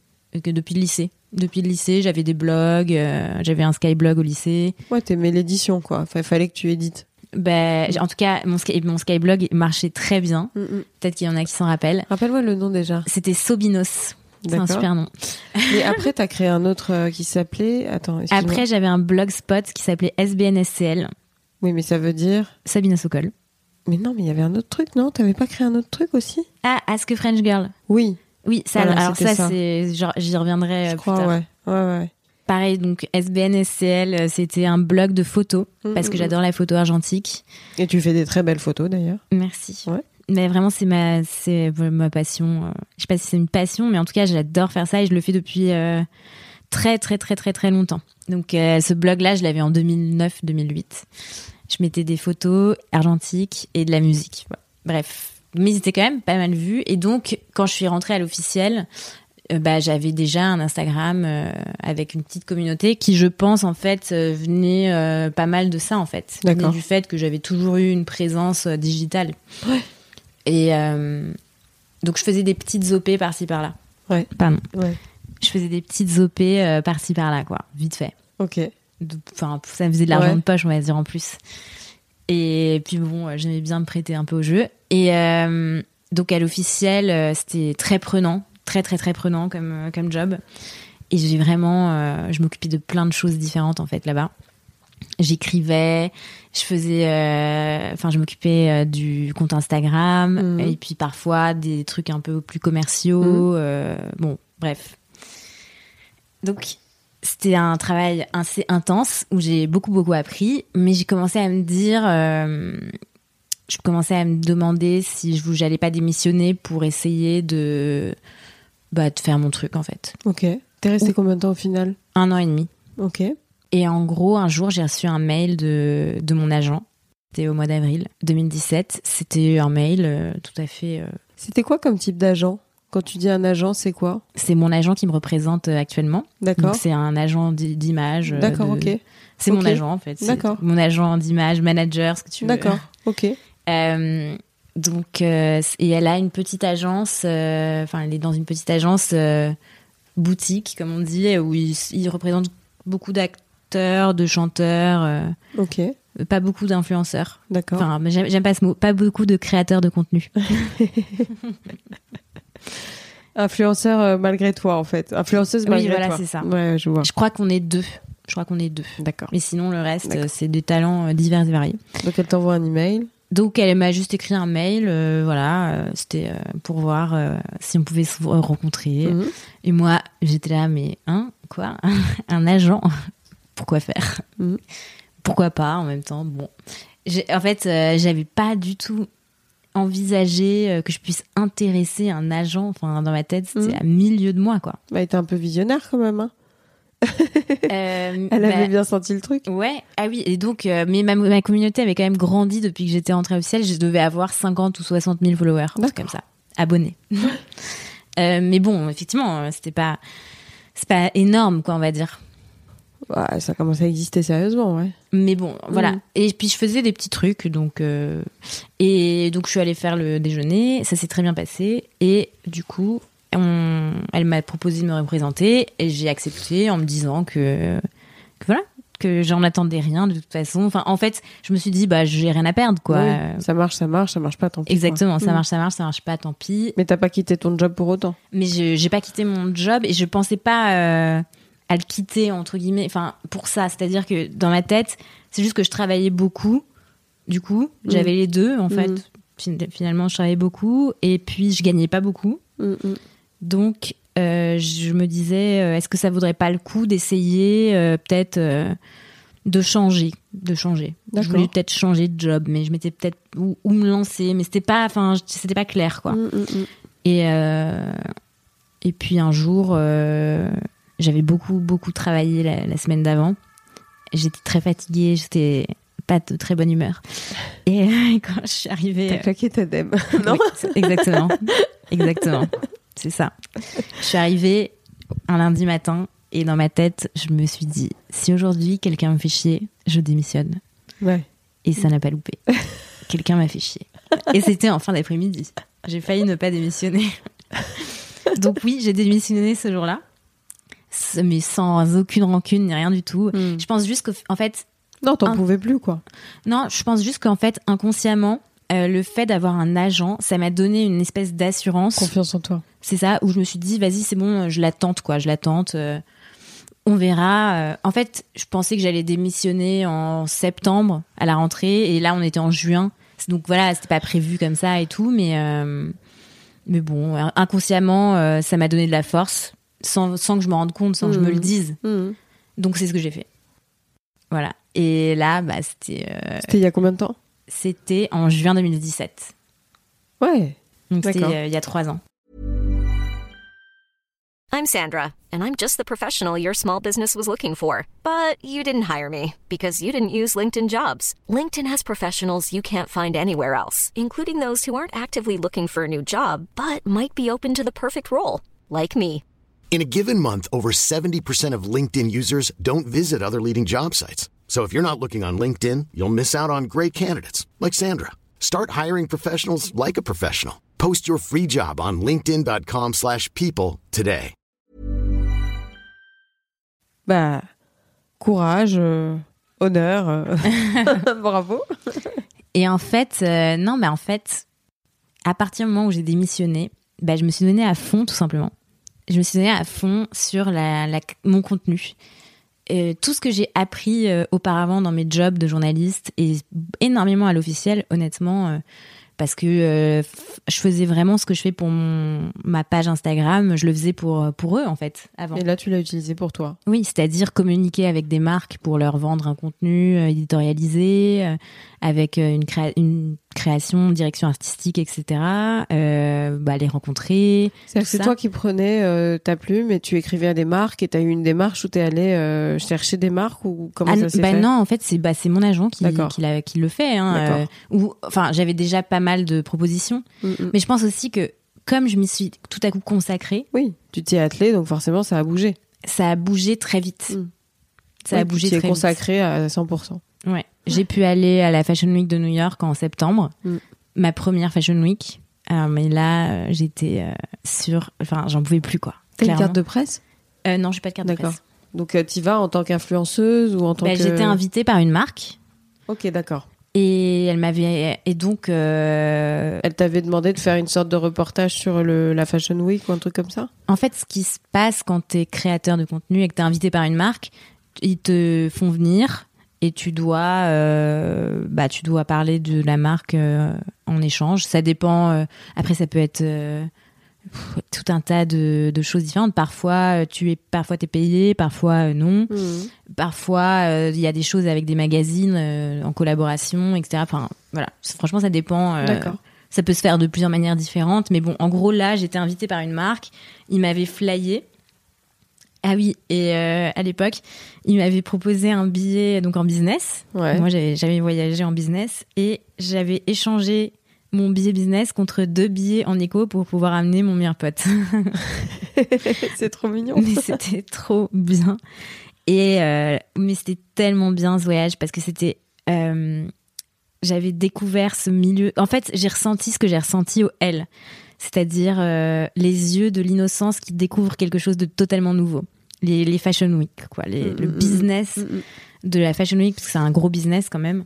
que depuis le lycée. Depuis le lycée, j'avais des blogs, euh, j'avais un Skyblog au lycée. Ouais, t'aimais l'édition, quoi. Enfin, il fallait que tu édites. Ben, en tout cas, mon, Sky, mon Skyblog marchait très bien. Mm, mm. Peut-être qu'il y en a qui s'en rappellent. Rappelle-moi le nom déjà. C'était Sobinos. C'est un super nom. Et après, t'as créé un autre euh, qui s'appelait. Attends. Après, j'avais un blogspot qui s'appelait SBNSCL, Oui, mais ça veut dire. Sabina Sokol. Mais non, mais il y avait un autre truc, non? T'avais pas créé un autre truc aussi? Ah, Ask a French Girl. Oui, Oui, ça, Voilà, alors ça, ça. c'est, genre, j'y reviendrai euh, je plus crois, tard. ouais. Ouais, ouais. Pareil, donc SBNSCL, euh, c'était un blog de photos, parce que Mm, mm, j'adore la photo argentique. Et tu fais des très belles photos d'ailleurs. Merci. Ouais. Mais vraiment, c'est ma, c'est ma passion. euh, Je sais pas si c'est une passion, mais en tout cas, j'adore faire ça et je le fais depuis euh, très, très, très, très, très longtemps. Donc, euh, ce blog-là, je l'avais en 2009-2008. Je mettais des photos argentiques et de la musique. Bref. Mais c'était quand même pas mal vu. Et donc, quand je suis rentrée à l'officiel, euh, bah, j'avais déjà un Instagram euh, avec une petite communauté qui, je pense, en fait, euh, venait pas mal de ça, en fait. Venait. Du fait que j'avais toujours eu une présence digitale. Et euh, donc, je faisais des petites OP par-ci par-là. Ouais. Pardon. Ouais. Je faisais des petites OP par-ci par-là, quoi, vite fait. Ok. Enfin, ça me faisait de l'argent Ouais. de poche, on va dire, en plus. Et puis bon, j'aimais bien me prêter un peu au jeu. Et euh, donc à l'officiel, euh, c'était très prenant, très très très prenant comme, euh, comme job. Et j'ai vraiment, euh, je m'occupais de plein de choses différentes en fait là-bas. J'écrivais, je faisais, euh, enfin je m'occupais euh, du compte Instagram Mhm. et puis parfois des trucs un peu plus commerciaux. euh, bon, bref. Donc c'était un travail assez intense où j'ai beaucoup beaucoup appris, mais j'ai commencé à me dire, je commençais à me demander si je j'allais pas démissionner pour essayer de bah, de faire mon truc en fait. Ok. T'es resté combien de temps au final? Un an et demi. Ok. Et en gros, un jour, j'ai reçu un mail de, de mon agent. C'était au mois d'avril 2017. C'était un mail euh, tout à fait. euh, C'était quoi comme type d'agent? Quand tu dis un agent, c'est quoi? C'est mon agent qui me représente euh, actuellement. D'accord. C'est un agent d'i- d'image. D'accord, de- ok. C'est mon agent en fait. D'accord. Mon agent d'image, manager, ce que tu veux. D'accord. Ok. Euh, donc, euh, et elle a une petite agence, euh, enfin, elle est dans une petite agence euh, boutique, comme on dit, où il, il représente beaucoup d'acteurs de chanteurs, euh, Ok, pas beaucoup d'influenceurs. d'accord. Enfin, j'aime j'aime pas ce mot, pas beaucoup de créateurs de contenu. Influenceur euh, malgré toi, en fait. Influenceuse Oui, malgré voilà, toi. c'est ça. Ouais, je vois. Je crois qu'on est deux. Je crois qu'on est deux. D'accord. Mais sinon, le reste, D'accord. c'est des talents divers et variés. Donc, elle t'envoie un email. Donc, elle m'a juste écrit un mail. euh, voilà, euh, c'était euh, pour voir si on pouvait se rencontrer. Mhm. Et moi, j'étais là, mais hein, quoi? Un agent? Pourquoi faire? Mhm. Pourquoi pas en même temps? Bon. En fait, j'avais pas du tout envisagé que je puisse intéresser un agent. Enfin, dans ma tête, c'était Mhm. à milieu de moi, quoi. Bah, était un peu visionnaire quand même. Hein. Euh, Elle bah, avait bien senti le truc. Ouais, ah oui, et donc, euh, mais ma, ma communauté avait quand même grandi depuis que j'étais entrée officielle. Je devais avoir 50 ou 60 000 followers, comme ça, abonnés. Euh, mais bon, effectivement, c'était pas, c'est pas énorme, quoi, on va dire. Ouais, ça commence à exister sérieusement, ouais. Mais bon, voilà. Mhm. Et puis je faisais des petits trucs, donc euh, et donc je suis allée faire le déjeuner. Ça s'est très bien passé, et du coup, on, elle m'a proposé de me représenter, et j'ai accepté en me disant que, que voilà, que j'en attendais rien de toute façon. Enfin, en fait, je me suis dit bah j'ai rien à perdre, quoi. Oui, Ça marche, ça marche, ça marche pas, tant pis. Exactement, quoi. ça Mhm. marche, ça marche, ça marche pas, tant pis. Mais t'as pas quitté ton job pour autant. Mais je j'ai pas quitté mon job et je pensais pas euh, à le quitter entre guillemets. Enfin pour ça, c'est-à-dire que dans ma tête, c'est juste que je travaillais beaucoup. Du coup, j'avais les deux en fait. Mhm. Fin- Finalement, je travaillais beaucoup et puis je gagnais pas beaucoup. Mhm. Donc euh, je me disais, euh, est-ce que ça vaudrait pas le coup d'essayer euh, peut-être de changer, de changer. Je voulais peut-être changer de job, mais je m'étais peut-être ou, ou me lancer, mais c'était pas, enfin c'était pas clair quoi. Mhm, mhm. Et, euh, et puis un jour, j'avais beaucoup, beaucoup travaillé la, la semaine d'avant. J'étais très fatiguée, j'étais pas de très bonne humeur. Et quand je suis arrivée. T'as claqué ta dème. non Oui, exactement. exactement. C'est ça. Je suis arrivée un lundi matin et dans ma tête, je me suis dit si aujourd'hui quelqu'un me fait chier, je démissionne. Ouais. Et ça n'a pas loupé. Quelqu'un m'a fait chier. Et c'était en fin d'après-midi. J'ai failli ne pas démissionner. Donc oui, j'ai démissionné ce jour-là. Mais sans aucune rancune ni rien du tout. Mhm. Je pense juste qu'en fait, Non, t'en Un- pouvais plus, quoi. non, je pense juste qu'en fait, inconsciemment, euh, le fait d'avoir un agent, ça m'a donné une espèce d'assurance. Confiance en toi. C'est ça, où je me suis dit, vas-y, c'est bon, je la tente, quoi, je la tente. euh, on verra. euh. En fait, je pensais que j'allais démissionner en septembre à la rentrée, et là, on était en juin. Donc voilà, c'était pas prévu comme ça et tout, mais euh, mais bon, inconsciemment, ça m'a donné de la force, sans, sans que je me rende compte, sans que je me le dise. Mhm. Donc c'est ce que j'ai fait. Voilà. Et là, bah, c'était euh, C'était il y a combien de temps? C'était en juin 2017. Ouais. Donc c'était D'accord. euh, il y a trois ans. I'm Sandra, and I'm just the professional your small business was looking for. But you didn't hire me because you didn't use LinkedIn jobs. LinkedIn has professionals you can't find anywhere else, including those who aren't actively looking for a new job but might be open to the perfect role, like me. In a given month, over 70% of LinkedIn users don't visit other leading job sites. So if you're not looking on LinkedIn, you'll miss out on great candidates like Sandra. Start hiring professionals like a professional. Post your free job on linkedin.com/people slash people today. Bah, courage, euh, honneur. euh, Bravo. Et en fait, euh, non, mais en fait, à partir du moment où j'ai démissionné, bah, je me suis donnée à fond, tout simplement. Je me suis donnée à fond sur la, la- mon contenu. Euh, tout ce que j'ai appris euh, auparavant dans mes jobs de journaliste et énormément à l'officiel, honnêtement, euh, parce que euh, je faisais vraiment ce que je fais pour mon, ma page Instagram, je le faisais pour, pour eux, en fait, avant. Et là, tu l'as utilisé pour toi. Oui, c'est-à-dire communiquer avec des marques pour leur vendre un contenu euh, éditorialisé, euh, avec euh, une, créa- une création, direction artistique, etc. Euh, bah, les rencontrer. C'est-à-dire que c'est toi qui prenais euh, ta plume et tu écrivais à des marques et t'as eu une démarche où t'es allé euh, chercher des marques ou comment Ah, ça s'est bah fait? non, en fait, c'est bah, c'est mon agent qui, qui, l'a- qui le fait. Hein, D'accord. ou, enfin, j'avais déjà pas mal de propositions, Mm, mm. mais je pense aussi que comme je m'y suis tout à coup consacrée, Oui, tu t'y es attelé, donc forcément, ça a bougé. ça a bougé très vite. Mm. Ça Oui, a bougé tu très es vite. consacré à 100%. Ouais. J'ai pu aller à la Fashion Week de New York en septembre, Mm. ma première Fashion Week. Euh, mais là, euh, j'étais euh, sur, enfin, j'en pouvais plus quoi. T'as une carte de presse? Euh, non, j'ai pas de carte de D'accord. presse. Donc, tu vas en tant qu'influenceuse ou en tant Bah, que. J'étais invitée par une marque Ok, d'accord. et elle m'avait et donc euh, Elle t'avait demandé de faire une sorte de reportage sur le, la Fashion Week ou un truc comme ça? En fait, ce qui se passe quand tu es créateur de contenu et que tu es invité par une marque, ils te font venir et tu dois, euh, bah, tu dois parler de la marque euh, en échange. Ça dépend. euh, après, ça peut être pff, tout un tas de, de choses différentes. Parfois, tu es, parfois t'es payé, parfois non. Parfois, euh, il y a des choses avec des magazines en collaboration, etc. Enfin, voilà. Franchement, ça dépend. ça peut se faire de plusieurs manières différentes, mais bon, en gros, là, j'étais invitée par une marque. Ils m'avaient flyé. Ah oui, et euh, à l'époque, ils m'avaient proposé un billet donc en business. Ouais. Moi, j'avais j'avais voyagé en business et j'avais échangé mon billet business contre deux billets en éco pour pouvoir amener mon meilleur pote. c'est trop mignon. mais c'était trop bien. Et euh, mais c'était tellement bien ce voyage parce que c'était euh, j'avais découvert ce milieu. En fait, j'ai ressenti ce que j'ai ressenti au L, c'est-à-dire les yeux de l'innocence qui découvrent quelque chose de totalement nouveau. Les, les fashion week, quoi, les, Mm, le mm, business Mm, de la fashion week parce que c'est un gros business quand même.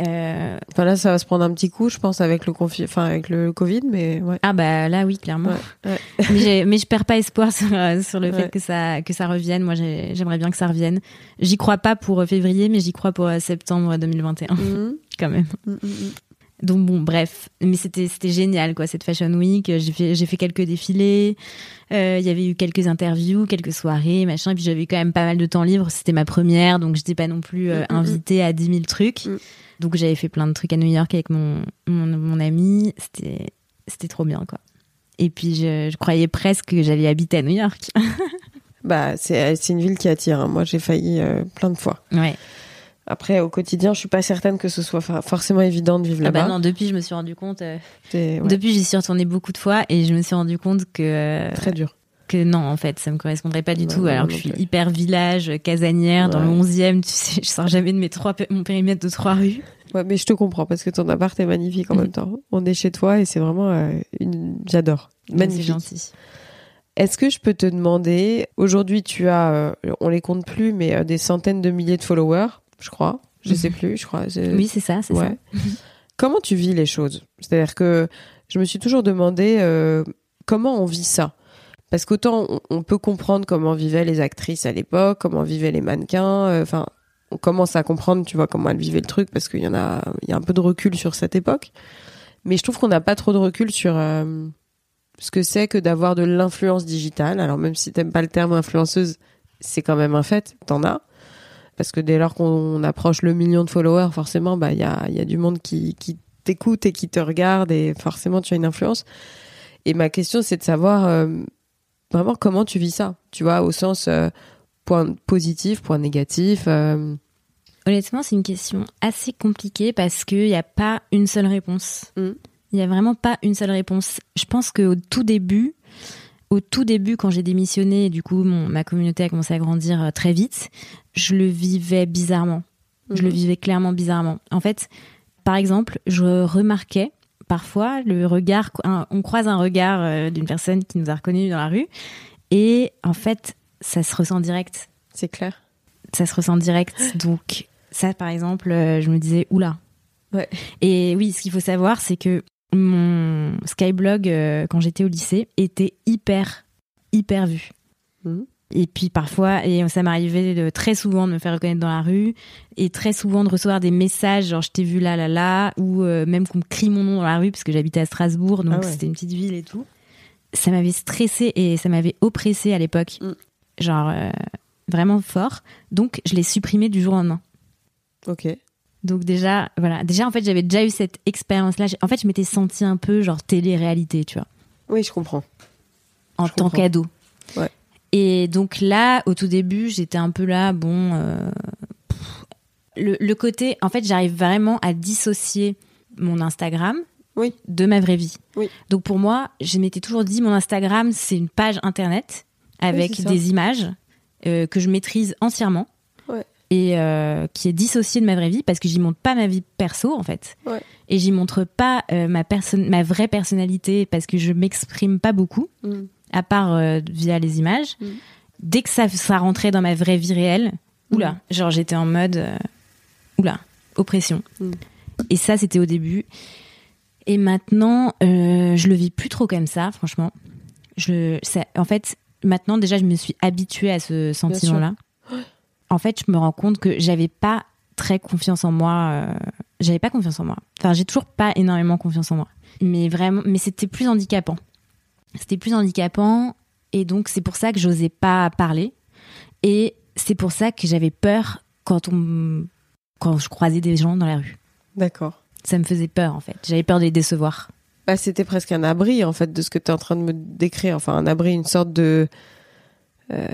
Euh, Enfin là, ça va se prendre un petit coup, je pense, avec le confi... enfin avec le Covid, mais ouais. ah bah là oui clairement. Ouais, ouais. mais, mais je perds pas espoir sur, euh, sur le Ouais. fait que ça que ça revienne. Moi j'ai- j'aimerais bien que ça revienne. J'y crois pas pour euh, février, mais j'y crois pour euh, septembre 2021 Mhm. quand même. Donc bon, bref, mais c'était c'était génial quoi cette Fashion Week. J'ai fait j'ai fait quelques défilés, Euh, il y avait eu quelques interviews, quelques soirées, machin. Et puis j'avais quand même pas mal de temps libre. C'était ma première, donc j'étais pas non plus euh, Mm, mm, mm. invitée à 10 000 trucs. Donc j'avais fait plein de trucs à New York avec mon mon, mon ami. C'était c'était trop bien quoi. Et puis je, je croyais presque que j'allais habiter à New York. Bah, c'est c'est une ville qui attire. hein. Moi, j'ai failli euh, plein de fois. ouais. Après, au quotidien, je suis pas certaine que ce soit forcément évident de vivre Ah là-bas. bah non, depuis je me suis rendu compte. euh, C'est ouais, Depuis j'y suis retournée beaucoup de fois et je me suis rendu compte que euh, très dur. que non, en fait, ça me correspondrait pas du tout. Alors que je suis hyper village, casanière, dans le Ouais. 11e, tu sais, je sors jamais de mes trois, mon périmètre de trois rues. Ouais, mais je te comprends parce que ton appart est magnifique en Mhm. même temps. On est chez toi et c'est vraiment euh, une. J'adore. C'est Magnifique. gentil. Est-ce que je peux te demander, aujourd'hui tu as, euh, on les compte plus, mais euh, des centaines de milliers de followers, je crois. Je sais plus, je crois. Oui, c'est ça, c'est Ouais. Comment tu vis les choses? C'est-à-dire que je me suis toujours demandé euh, comment on vit ça? Parce qu'autant on, on peut comprendre comment vivaient les actrices à l'époque, comment vivaient les mannequins. euh, Enfin, on commence à comprendre, tu vois, comment elles vivaient le truc parce qu'il y en a, il y a un peu de recul sur cette époque. Mais je trouve qu'on n'a pas trop de recul sur euh, ce que c'est que d'avoir de l'influence digitale. Alors même si t'aimes pas le terme influenceuse, c'est quand même un fait. T'en as. Parce que dès lors qu'on approche le million de followers, forcément, bah, il y a, y a du monde qui, qui t'écoute et qui te regarde et forcément, tu as une influence. Et ma question, c'est de savoir euh, vraiment comment tu vis ça. Tu vois, au sens euh, point positif, point négatif. euh, Honnêtement, c'est une question assez compliquée parce qu'il n'y a pas une seule réponse. Mm. Il n'y a vraiment pas une seule réponse. Je pense qu'au tout début, au tout début, quand j'ai démissionné, et du coup, mon, ma communauté a commencé à grandir euh, très vite, je le vivais bizarrement. Je le Mhm. vivais clairement bizarrement. En fait, par exemple, je remarquais parfois le regard, un- on croise un regard euh, d'une personne qui nous a reconnus dans la rue, et en fait, ça se ressent direct c'est clair. ça se ressent direct. Donc, ça, par exemple, euh, je me disais, oula. Ouais. Et oui, ce qu'il faut savoir, c'est que mon Skyblog, euh, quand j'étais au lycée, était hyper, hyper vu. Mhm. Et puis parfois, et ça m'arrivait très souvent de me faire reconnaître dans la rue, et très souvent de recevoir des messages, genre je t'ai vu là, là, là, ou euh, même qu'on me crie mon nom dans la rue, parce que j'habitais à Strasbourg, donc Ah ouais. c'était une petite ville et tout. Ça m'avait stressé et ça m'avait oppressé à l'époque. Mm. Genre, euh, vraiment fort. Donc, je l'ai supprimé du jour au lendemain. Ok. Donc déjà, voilà. Déjà, en fait, j'avais déjà eu cette expérience-là. En fait, je m'étais sentie un peu genre télé-réalité, tu vois, Oui, je comprends. en Je tant qu'ado. Ouais. Et donc là, au tout début, j'étais un peu là, bon... euh, pff, le, le côté... En fait, j'arrive vraiment à dissocier mon Instagram Oui. de ma vraie vie. Oui. Donc pour moi, je m'étais toujours dit, mon Instagram, c'est une page Internet avec des images euh, que je maîtrise entièrement. Et euh, qui est dissociée de ma vraie vie parce que j'y montre pas ma vie perso en fait. Ouais. Et j'y montre pas euh, ma, personne, ma vraie personnalité parce que je m'exprime pas beaucoup, Mm. à part euh, via les images. Mm. dès que ça, ça rentrait dans ma vraie vie réelle, oula, Mm. genre j'étais en mode, euh, oula, oppression. Mm. Et ça, c'était au début. Et maintenant, je le vis plus trop comme ça, franchement. Je, ça- en fait, maintenant, déjà, je me suis habituée à ce sentiment-là. En fait, je me rends compte que j'avais pas très confiance en moi. euh, j'avais pas confiance en moi. Enfin, j'ai toujours pas énormément confiance en moi. Mais vraiment, mais c'était plus handicapant. C'était plus handicapant. Et donc, c'est pour ça que j'osais pas parler. Et c'est pour ça que j'avais peur quand on, quand je croisais des gens dans la rue. D'accord. Ça me faisait peur, en fait. J'avais peur de les décevoir. Bah, c'était presque un abri, en fait, de ce que tu es en train de me décrire. Enfin, un abri, une sorte de. Euh,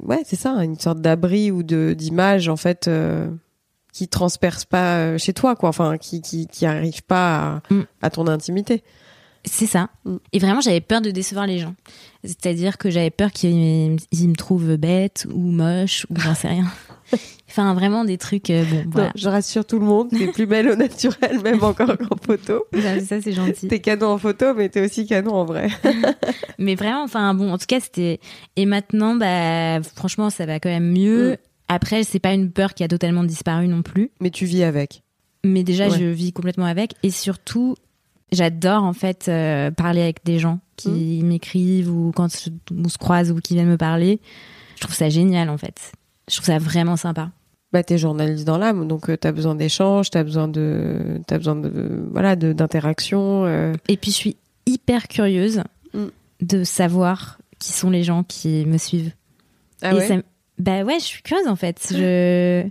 ouais, c'est ça, une sorte d'abri ou de d'image, en fait, euh, qui transperce pas euh, chez toi, quoi. Enfin, qui, qui, qui arrive pas à, Mm. à ton intimité. C'est ça. Mm. Et vraiment, j'avais peur de décevoir les gens. C'est-à-dire que j'avais peur qu'ils ils me trouvent bête ou moche ou j'en sais rien. enfin, vraiment des trucs. euh, bon, voilà. Non, je rassure tout le monde, t'es plus belle au naturel, même encore qu'en photo. Ça, ça, c'est gentil. T'es canon en photo, mais t'es aussi canon en vrai. Mais vraiment, enfin bon, en tout cas, c'était. Et maintenant, bah, franchement, ça va quand même mieux. Mm. Après, c'est pas une peur qui a totalement disparu non plus. Mais tu vis avec. Mais déjà, Ouais. je vis complètement avec. Et surtout, j'adore en fait euh, parler avec des gens qui Mm. m'écrivent ou quand on se croise ou qui viennent me parler. Je trouve ça génial en fait. Je trouve ça vraiment sympa. Bah, t'es journaliste dans l'âme, donc euh, t'as besoin d'échanges, t'as besoin de, t'as besoin de, voilà, de d'interaction. euh. Et puis, je suis hyper curieuse Mm. de savoir qui sont les gens qui me suivent. Ah Et ouais. ça bah ouais, je suis curieuse en fait. Je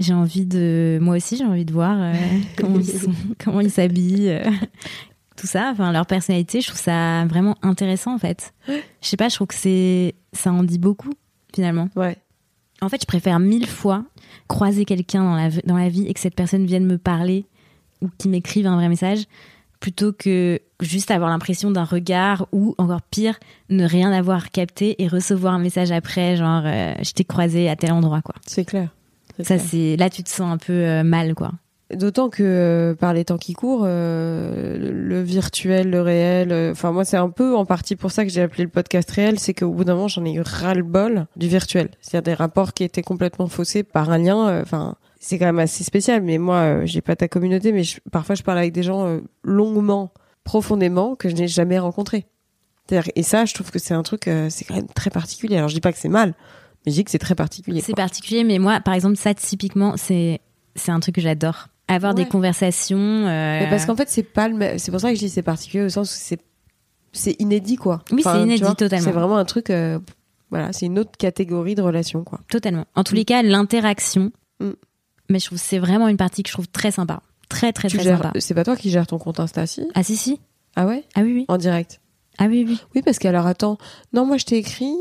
j'ai envie de moi aussi j'ai envie de voir euh, comment ils sont, comment ils s'habillent, euh, tout ça, enfin leur personnalité, je trouve ça vraiment intéressant en fait. Je sais pas, je trouve que c'est ça en dit beaucoup finalement. Ouais. En fait, je préfère mille fois croiser quelqu'un dans la dans la vie et que cette personne vienne me parler ou qui m'écrive un vrai message plutôt que juste avoir l'impression d'un regard ou encore pire ne rien avoir capté et recevoir un message après genre euh, je t'ai croisé à tel endroit quoi. C'est clair. Ça c'est là tu te sens un peu euh, mal quoi D'autant que euh, par les temps qui courent, euh, le, virtuel, le réel, euh, enfin moi c'est un peu en partie pour ça que j'ai appelé le podcast réel, c'est qu'au bout d'un moment j'en ai eu ras-le-bol du virtuel. C'est-à-dire des rapports qui étaient complètement faussés par un lien, enfin c'est quand même assez spécial, mais moi j'ai pas ta communauté, mais je- parfois je parle avec des gens longuement, profondément, que je n'ai jamais rencontrés. Et ça je trouve que c'est un truc, c'est quand même très particulier. Alors je dis pas que c'est mal, mais je dis que c'est très particulier. c'est particulier mais moi par exemple ça typiquement c'est c'est un truc que j'adore avoir des conversations euh, Mais parce qu'en fait, c'est pas le même. C'est pour ça que je dis c'est particulier au sens où c'est c'est inédit quoi. Oui, c'est inédit, vois, totalement. C'est vraiment un truc. euh, voilà, c'est une autre catégorie de relation quoi. totalement en tous les cas l'interaction Mm. mais je trouve c'est vraiment une partie que je trouve très sympa très très Tu très gères. sympa C'est pas toi qui gères ton compte Insta si? Ah si si Ah ouais? Ah oui oui En direct. ah oui oui Oui, parce qu'alors attends. Non, moi je t'ai écrit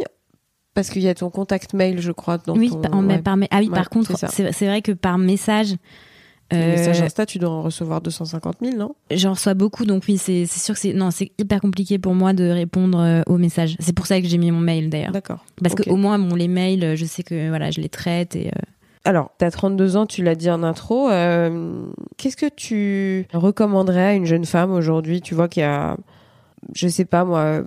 parce qu'il y a ton contact mail, je crois. Dans oui ton, par, ouais. par ah oui Ouais, par contre c'est vrai que par message Les euh, messages Insta, tu dois en recevoir 250 000, non? J'en reçois beaucoup, donc oui, c'est sûr que c'est non, c'est hyper compliqué pour moi de répondre euh, aux messages. C'est pour ça que j'ai mis mon mail d'ailleurs, D'accord. parce Ok. que au moins bon, les mails, je sais que voilà, je les traite et euh, Alors, t'as 32 ans, tu l'as dit en intro. euh, Qu'est-ce que tu recommanderais à une jeune femme aujourd'hui, tu vois, qui a, je sais pas moi,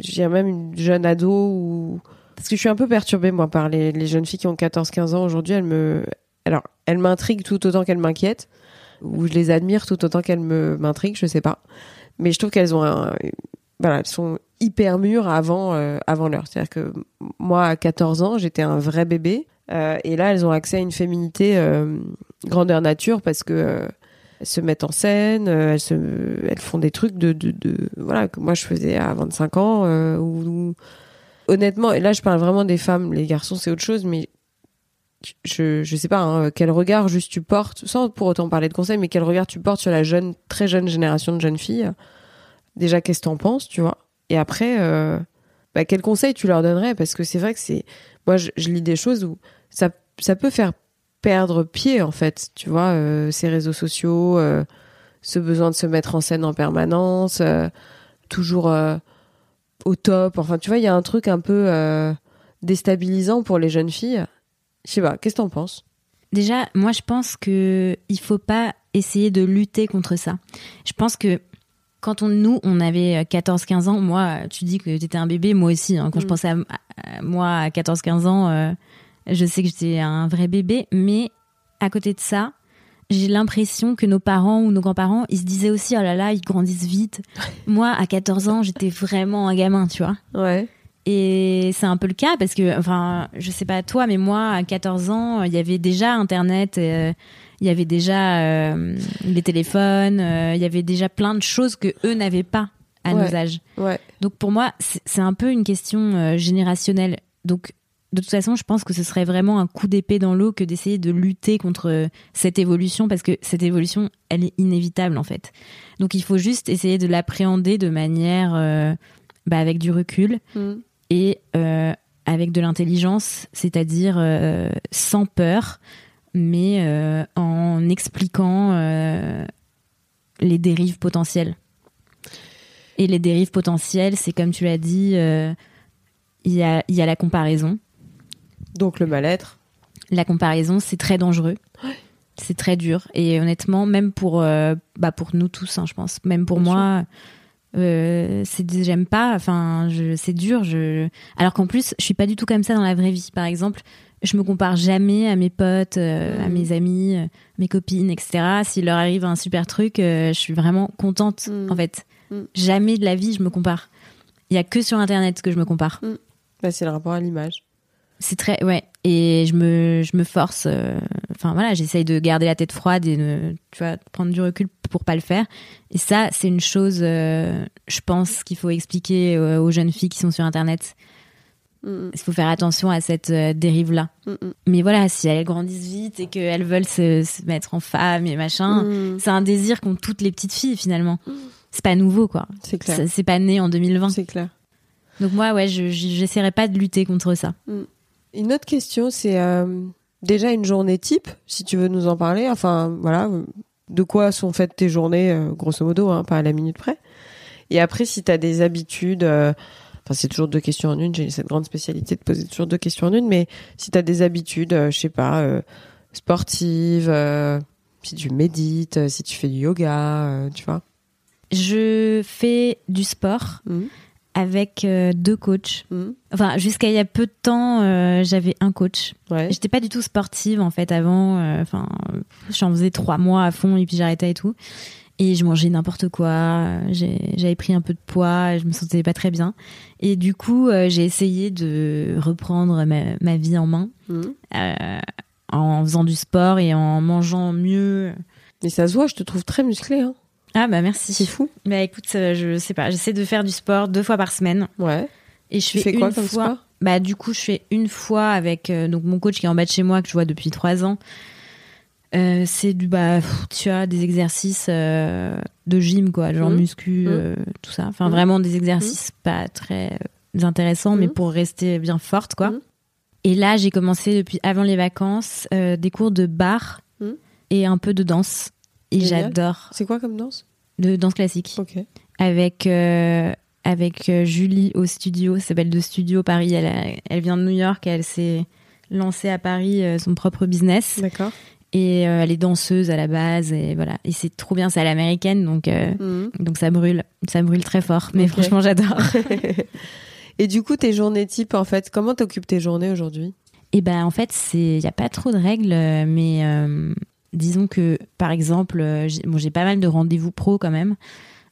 dirais même une jeune ado ou... Parce que je suis un peu perturbée, moi, par les, les jeunes filles qui ont 14-15 ans aujourd'hui. Elles me... Alors, elles m'intriguent tout autant qu'elles m'inquiètent, ou je les admire tout autant qu'elles m'intriguent, je sais pas. Mais je trouve qu'elles ont. Voilà, elles sont hyper mûres avant, euh, avant l'heure. C'est-à-dire que moi, à 14 ans, j'étais un vrai bébé. Euh, et là, elles ont accès à une féminité euh, grandeur nature parce que euh, elles se mettent en scène, elles, font des trucs de, de, de voilà que moi je faisais à 25 ans. où- honnêtement, et là je parle vraiment des femmes, les garçons c'est autre chose, mais je je sais pas hein, quel regard juste tu portes, sans pour autant parler de conseils, mais quel regard tu portes sur la jeune, très jeune génération de jeunes filles? Déjà, qu'est-ce que t'en penses, tu vois? Et après, euh, bah, quel conseil tu leur donnerais? Parce que c'est vrai que c'est, moi je, lis des choses où ça ça peut faire perdre pied en fait, tu vois, euh, ces réseaux sociaux, euh, ce besoin de se mettre en scène en permanence, toujours au top. Enfin, tu vois, il y a un truc un peu déstabilisant pour les jeunes filles. Je sais pas, qu'est-ce que t'en penses? Déjà, moi je pense que il faut pas essayer de lutter contre ça. Je pense que quand on, nous, on avait 14-15 ans, moi, tu dis que t'étais un bébé, moi aussi. hein. quand je Mm. pensais à, à- moi à 14-15 ans, euh, je sais que j'étais un vrai bébé, mais à côté de ça, j'ai l'impression que nos parents ou nos grands-parents, ils se disaient aussi, oh là là, ils grandissent vite. moi, à 14 ans, j'étais vraiment un gamin, tu vois. Ouais. Et c'est un peu le cas parce que, enfin, je sais pas toi, mais moi, à 14 ans, il y avait déjà Internet, euh, il y avait déjà euh, les téléphones, euh, il y avait déjà plein de choses que eux n'avaient pas à Ouais. nos âges. Ouais. Donc pour moi, c'est un peu une question euh, générationnelle. Donc de toute façon, je pense que ce serait vraiment un coup d'épée dans l'eau que d'essayer de lutter contre cette évolution parce que cette évolution, elle est inévitable en fait. Donc il faut juste essayer de l'appréhender de manière bah, avec du recul Mm. Et euh, avec de l'intelligence, c'est-à-dire euh, sans peur, mais euh, en expliquant les dérives potentielles. Et les dérives potentielles, c'est comme tu l'as dit, il y, a, il y a la comparaison. Donc le mal-être. La comparaison, c'est très dangereux. C'est très dur. Et honnêtement, même pour, bah pour nous tous, hein, je pense, même pour Bien moi, euh, c'est j'aime pas. Enfin, je- c'est dur. Je... Alors qu'en plus, je suis pas du tout comme ça dans la vraie vie. Par exemple, je me compare jamais à mes potes, euh, à Mhm. mes amis, euh, mes copines, etc. S'il leur arrive un super truc, euh, je suis vraiment contente. Mhm. En fait, Mhm. jamais de la vie, je me compare. Il y a que sur Internet que je me compare. Bah, c'est le rapport à l'image. C'est très ouais et je me je me force euh, enfin voilà j'essaye de garder la tête froide et de tu vois de prendre du recul pour pas le faire. Et ça c'est une chose euh, je pense qu'il faut expliquer euh, aux jeunes filles qui sont sur internet. Mm, il faut faire attention à cette dérive là mm, mm, mais voilà si elles grandissent vite et qu'elles veulent se, se mettre en femme et machin mm. c'est un désir qu'ont toutes les petites filles finalement. C'est pas nouveau quoi. C'est clair. C'est pas né en 2020 C'est clair. donc moi ouais je je- j'essaierai pas de lutter contre ça. Une autre question, c'est euh, déjà une journée type, si tu veux nous en parler. Enfin, voilà, euh, de quoi sont faites tes journées, euh, grosso modo, hein, pas à la minute près. Et après, si tu as des habitudes, euh, enfin, c'est toujours deux questions en une, j'ai cette grande spécialité de poser toujours deux questions en une, mais si tu as des habitudes, euh, je sais pas, euh, sportives, euh, si tu médites, si tu fais du yoga, tu vois. je fais du sport Mhm. Avec euh, deux coachs. Mhm. Enfin, jusqu'à il y a peu de temps, euh, j'avais un coach. Ouais. J'étais pas du tout sportive en fait avant. euh, Enfin, j'en faisais trois mois à fond et puis j'arrêtais et tout. Et je mangeais n'importe quoi. euh, J'avais pris un peu de poids. Je me sentais pas très bien. Et du coup, euh, j'ai essayé de reprendre ma, ma vie en main euh, en faisant du sport et en mangeant mieux. Mais ça se voit, je te trouve très musclé. Hein. Ah bah merci. C'est fou. Bah écoute, euh, je sais pas. J'essaie de faire du sport deux fois par semaine. Ouais. Et je Tu fais fais quoi une comme fois. sport? Bah du coup, je fais une fois avec euh, donc mon coach qui est en bas de chez moi que je vois depuis trois ans. Euh, c'est du bah tu vois des exercices euh, de gym quoi, genre Mhm. muscu, euh, tout ça. Enfin Mhm. vraiment des exercices pas très intéressants, mais pour rester bien forte quoi. Et là, j'ai commencé depuis avant les vacances des cours de bar et un peu de danse. Et j'adore C'est quoi comme danse? De danse classique Ok. avec euh, avec euh, Julie au studio, ça s'appelle de Studio Paris. Elle, a- elle vient de New York, elle s'est lancée à Paris euh, son propre business D'accord. et euh, elle est danseuse à la base et voilà. Et c'est trop bien, c'est à l'américaine donc Mhm. donc ça brûle, ça brûle très fort. Mais franchement, j'adore. Et du coup, tes journées type, en fait, comment t'occupes tes journées aujourd'hui? Et ben en fait, c'est il y a pas trop de règles, mais euh, disons que par exemple, euh, j'ai bon, j'ai pas mal de rendez-vous pro quand même.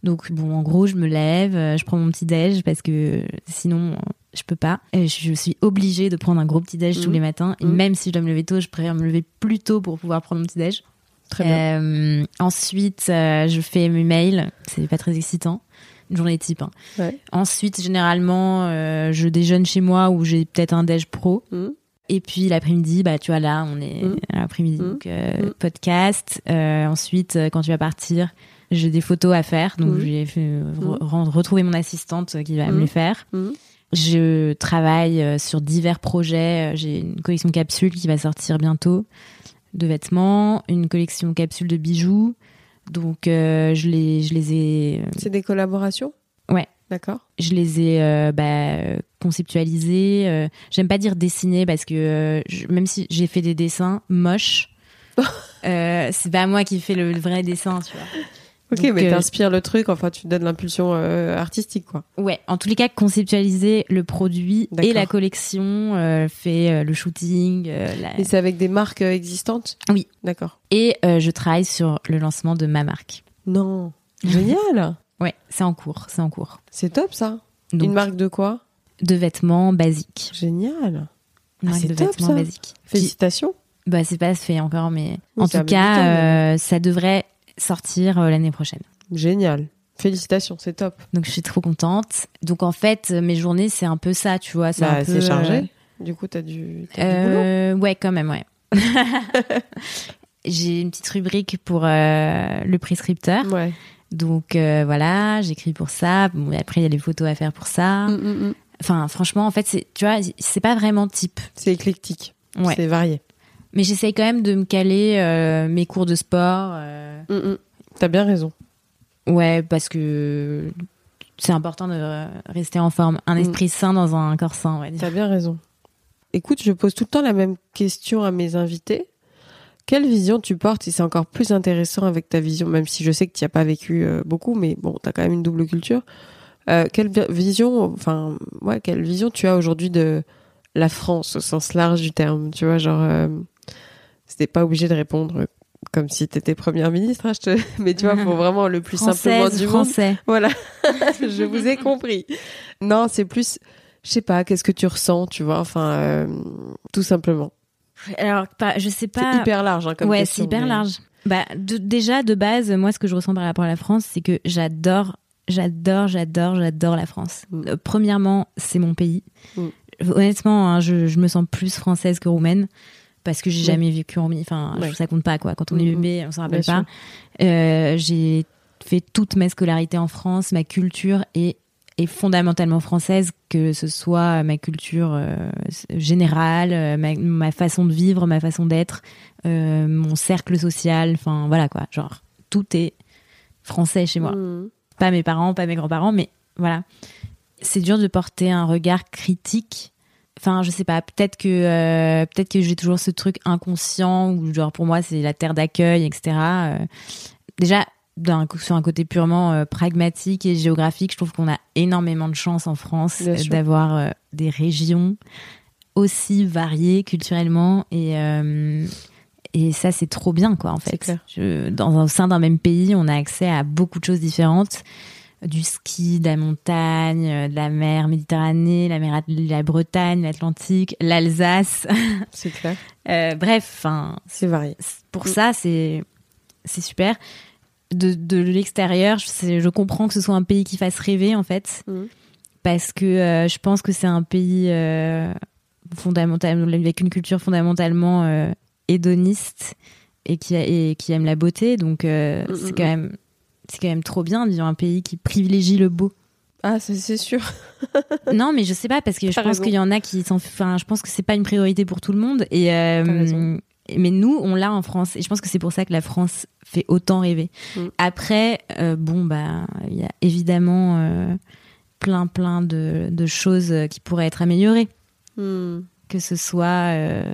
Donc bon, en gros, je me lève, euh, je prends mon petit déj parce que sinon euh, je peux pas. Je suis obligée de prendre un gros petit déj tous Mhm. les matins. Et Mhm. même si je dois me lever tôt, je préfère me lever plus tôt pour pouvoir prendre mon petit déj. Très bien. Euh, ensuite, euh, je fais mes mails. C'est pas très excitant. Une journée type. hein. Ouais. Ensuite, généralement, euh, je déjeune chez moi où j'ai peut-être un déj pro. Mhm. Et puis l'après-midi, bah tu vois là, on est à l'après-midi, donc euh, Mhm. podcast. Euh, ensuite, euh, quand tu vas partir, j'ai des photos à faire, donc Mhm. je vais re- retrouver mon assistante qui va me les faire. Je travaille sur divers projets. J'ai une collection capsule qui va sortir bientôt de vêtements, une collection capsule de bijoux. Donc euh, je les je les ai C'est des collaborations? Ouais. D'accord. je les ai euh, bah, conceptualisés. euh, J'aime pas dire dessiner parce que euh, je- même si j'ai fait des dessins moches, euh, c'est pas moi qui fais le, le vrai dessin, tu vois. Ok, Donc, mais euh, t'inspires le truc, enfin tu donnes l'impulsion euh, artistique, quoi. Ouais, en tous les cas, conceptualiser le produit et D'accord. la collection, euh, fait euh, le shooting, euh, la- Et c'est avec des marques euh, existantes? Oui. D'accord. et euh, je travaille sur le lancement de ma marque. Non. Génial. Ouais, c'est en cours, c'est en cours. c'est top ça. Donc, Une marque de quoi? de vêtements basiques. Génial. Une Ah, marque c'est de top, vêtements ça. basiques. Qui- Félicitations. bah, c'est pas fait encore, mais Oui, en tout cas, euh, ça devrait sortir euh, l'année prochaine. Génial. Félicitations, c'est top. Donc je suis trop contente. Donc en fait, euh, mes journées, c'est un peu ça, tu vois. C'est Bah, un peu, chargé. Du coup, t'as du, boulot. Ouais, quand même, ouais. J'ai une petite rubrique pour euh, le prescripteur. Ouais. Donc euh, voilà, j'écris pour ça. Bon, après, il y a des photos à faire pour ça. Mm, mm, mm. Enfin, franchement, en fait, c'est, tu vois, c'est pas vraiment type. C'est éclectique. Ouais. C'est varié. Mais j'essaye quand même de me caler euh, mes cours de sport. euh. T'as bien raison. ouais, parce que c'est important de rester en forme. Un esprit sain dans un corps sain, on va dire. T'as bien raison. Écoute, je pose tout le temps la même question à mes invités. Quelle vision tu portes Et c'est encore plus intéressant avec ta vision, même si je sais que tu n'y as pas vécu euh, beaucoup, mais bon, tu as quand même une double culture. Euh, quelle vi- vision, enfin, ouais, quelle vision tu as aujourd'hui de la France au sens large du terme? Tu vois, genre, euh, c'était pas obligé de répondre comme si t'étais première ministre, hein, je te... mais tu vois, faut vraiment le plus simplement du monde. français. Voilà, je vous ai compris. Non, c'est plus, je sais pas, qu'est-ce que tu ressens, tu vois, enfin, euh, tout simplement. Alors, pas, je sais C'est pas. hyper large, hein, comme ouais, question, c'est hyper mais- large. Bah, de- déjà de base, moi, ce que je ressens par rapport à la France, c'est que j'adore, j'adore, j'adore, j'adore la France. Mm. Euh, premièrement, c'est mon pays. Mm. Honnêtement, hein, je, je me sens plus française que roumaine parce que j'ai Ouais. jamais vécu en. Enfin, Ouais. ça compte pas quoi. Quand on est Mm, mm. bébé, on s'en rappelle Bien pas. Euh, j'ai fait toute ma scolarité en France, ma culture est est fondamentalement française, que ce soit ma culture euh, générale, euh, ma, ma façon de vivre, ma façon d'être, euh, mon cercle social, enfin voilà quoi, genre tout est français chez moi. Mm. Pas mes parents, pas mes grands-parents, mais voilà. C'est dur de porter un regard critique. Enfin, je sais pas, peut-être que euh, peut-être que j'ai toujours ce truc inconscient où genre pour moi c'est la terre d'accueil, etc. Déjà sur un côté purement euh, pragmatique et géographique, je trouve qu'on a énormément de chance en France euh, d'avoir euh, des régions aussi variées culturellement et euh, et ça c'est trop bien quoi en fait. clair. Je- dans au sein d'un même pays, on a accès à beaucoup de choses différentes du ski, de la montagne, de la mer Méditerranée, la mer la Bretagne, l'Atlantique, l'Alsace. C'est clair. Bref, enfin C'est varié. pour ça c'est c'est super. De, de l'extérieur, je, je comprends que ce soit un pays qui fasse rêver en fait, Mm. parce que euh, je pense que c'est un pays euh, fondamental avec une culture fondamentalement euh, hédoniste et qui a- et qui aime la beauté, donc euh, Mm, c'est mm, quand même c'est quand même trop bien de vivre un pays qui privilégie le beau. Ah, c'est sûr. non, mais je sais pas parce que je pense qu'il y en a qui s'en, enfin, je pense que c'est pas une priorité pour tout le monde. Et. Mais nous, on l'a en France, et je pense que c'est pour ça que la France fait autant rêver. Mm. Après, euh, bon bah, il y a évidemment euh, plein plein de, de choses qui pourraient être améliorées, Mm. que ce soit euh,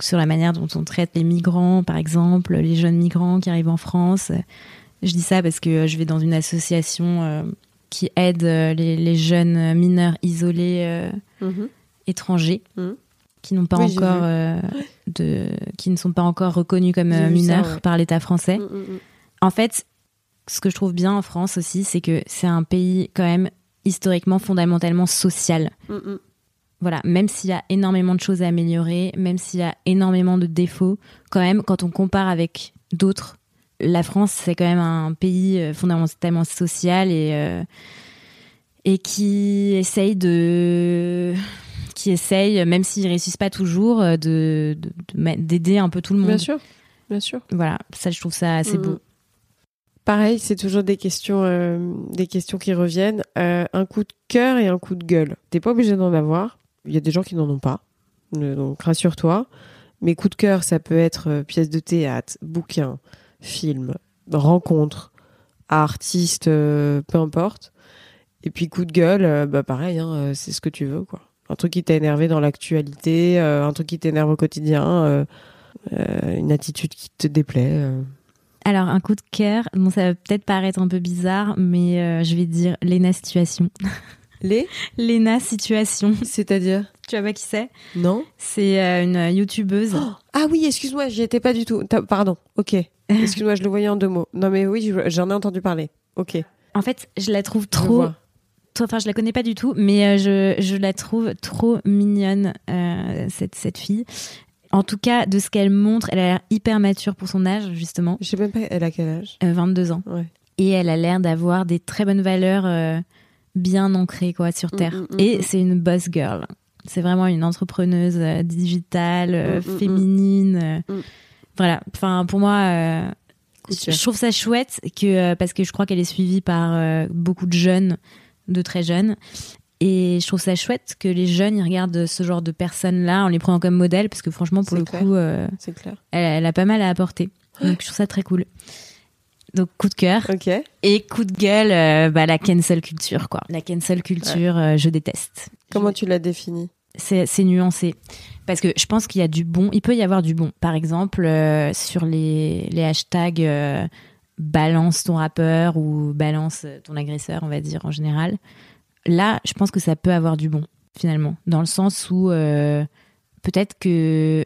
sur la manière dont on traite les migrants, par exemple, les jeunes migrants qui arrivent en France. Je dis ça parce que je vais dans une association qui aide les, les jeunes mineurs isolés Mhm. étrangers Mhm. Qui n'ont pas Oui, encore euh, de qui ne sont pas encore reconnus comme euh, ça, mineurs ouais. par l'État français. Mm, mm, mm. En fait, ce que je trouve bien en France aussi, c'est que c'est un pays quand même historiquement fondamentalement social. Voilà, même s'il y a énormément de choses à améliorer, même s'il y a énormément de défauts, quand même, quand on compare avec d'autres, la France, c'est quand même un pays euh, fondamentalement social et, euh, et qui essaye de qui essaye, même s'ils réussissent pas toujours, euh, de de- de ma- d'aider un peu tout le monde. Bien sûr. Bien sûr. Voilà, ça je trouve ça assez Mm. beau. Pareil, c'est toujours des questions, euh, des questions qui reviennent. Euh, un coup de cœur et un coup de gueule. T'es pas obligé d'en avoir. Il y a des gens qui n'en ont pas. Donc rassure-toi. Mais coup de cœur, ça peut être euh, pièce de théâtre, bouquin, film, rencontre, artiste, euh, peu importe. Et puis coup de gueule, euh, bah pareil, hein, c'est ce que tu veux, quoi. Un truc qui t'a énervé dans l'actualité, euh, un truc qui t'énerve au quotidien, euh, euh, une attitude qui te déplaît. Alors, un coup de cœur, bon, ça va peut-être paraître un peu bizarre, mais je vais dire Lena Situation. Les? Lena Situation. C'est-à-dire? Tu vois pas qui c'est? Non C'est une youtubeuse. Ah oui, excuse-moi, j'y étais pas du tout. Pardon, ok. Excuse-moi, je le voyais en deux mots. Non mais oui, je- j'en ai entendu parler. Ok. En fait, je la trouve trop. Enfin, je la connais pas du tout, mais euh, je, je la trouve trop mignonne, euh, cette, cette fille. En tout cas, de ce qu'elle montre, elle a l'air hyper mature pour son âge, justement. Je sais même pas, elle a quel âge? Euh, 22 ans. Ouais. Et elle a l'air d'avoir des très bonnes valeurs euh, bien ancrées quoi, sur Terre. mm, mm, Et mm. c'est une boss girl. C'est vraiment une entrepreneuse euh, digitale, Mm, mm, mm. féminine. Mm. Voilà. Enfin, pour moi, je trouve ça chouette que, parce que je crois qu'elle est suivie par beaucoup de jeunes, de très jeunes. Et je trouve ça chouette que les jeunes ils regardent ce genre de personnes-là en les prenant comme modèle, parce que franchement, pour le clair. coup, euh, clair. elle, elle a pas mal à apporter. Donc je trouve ça très cool. Donc coup de cœur. Et coup de gueule, euh, bah, la cancel culture, quoi. La cancel culture, euh, je déteste. Comment Je- tu l'as défini c'est, c'est nuancé. Parce que je pense qu'il y a du bon. Il peut y avoir du bon. Par exemple, euh, sur les, les hashtags euh, balance ton rappeur ou balance ton agresseur, on va dire en général. Là, je pense que ça peut avoir du bon, finalement. Dans le sens où euh, peut-être que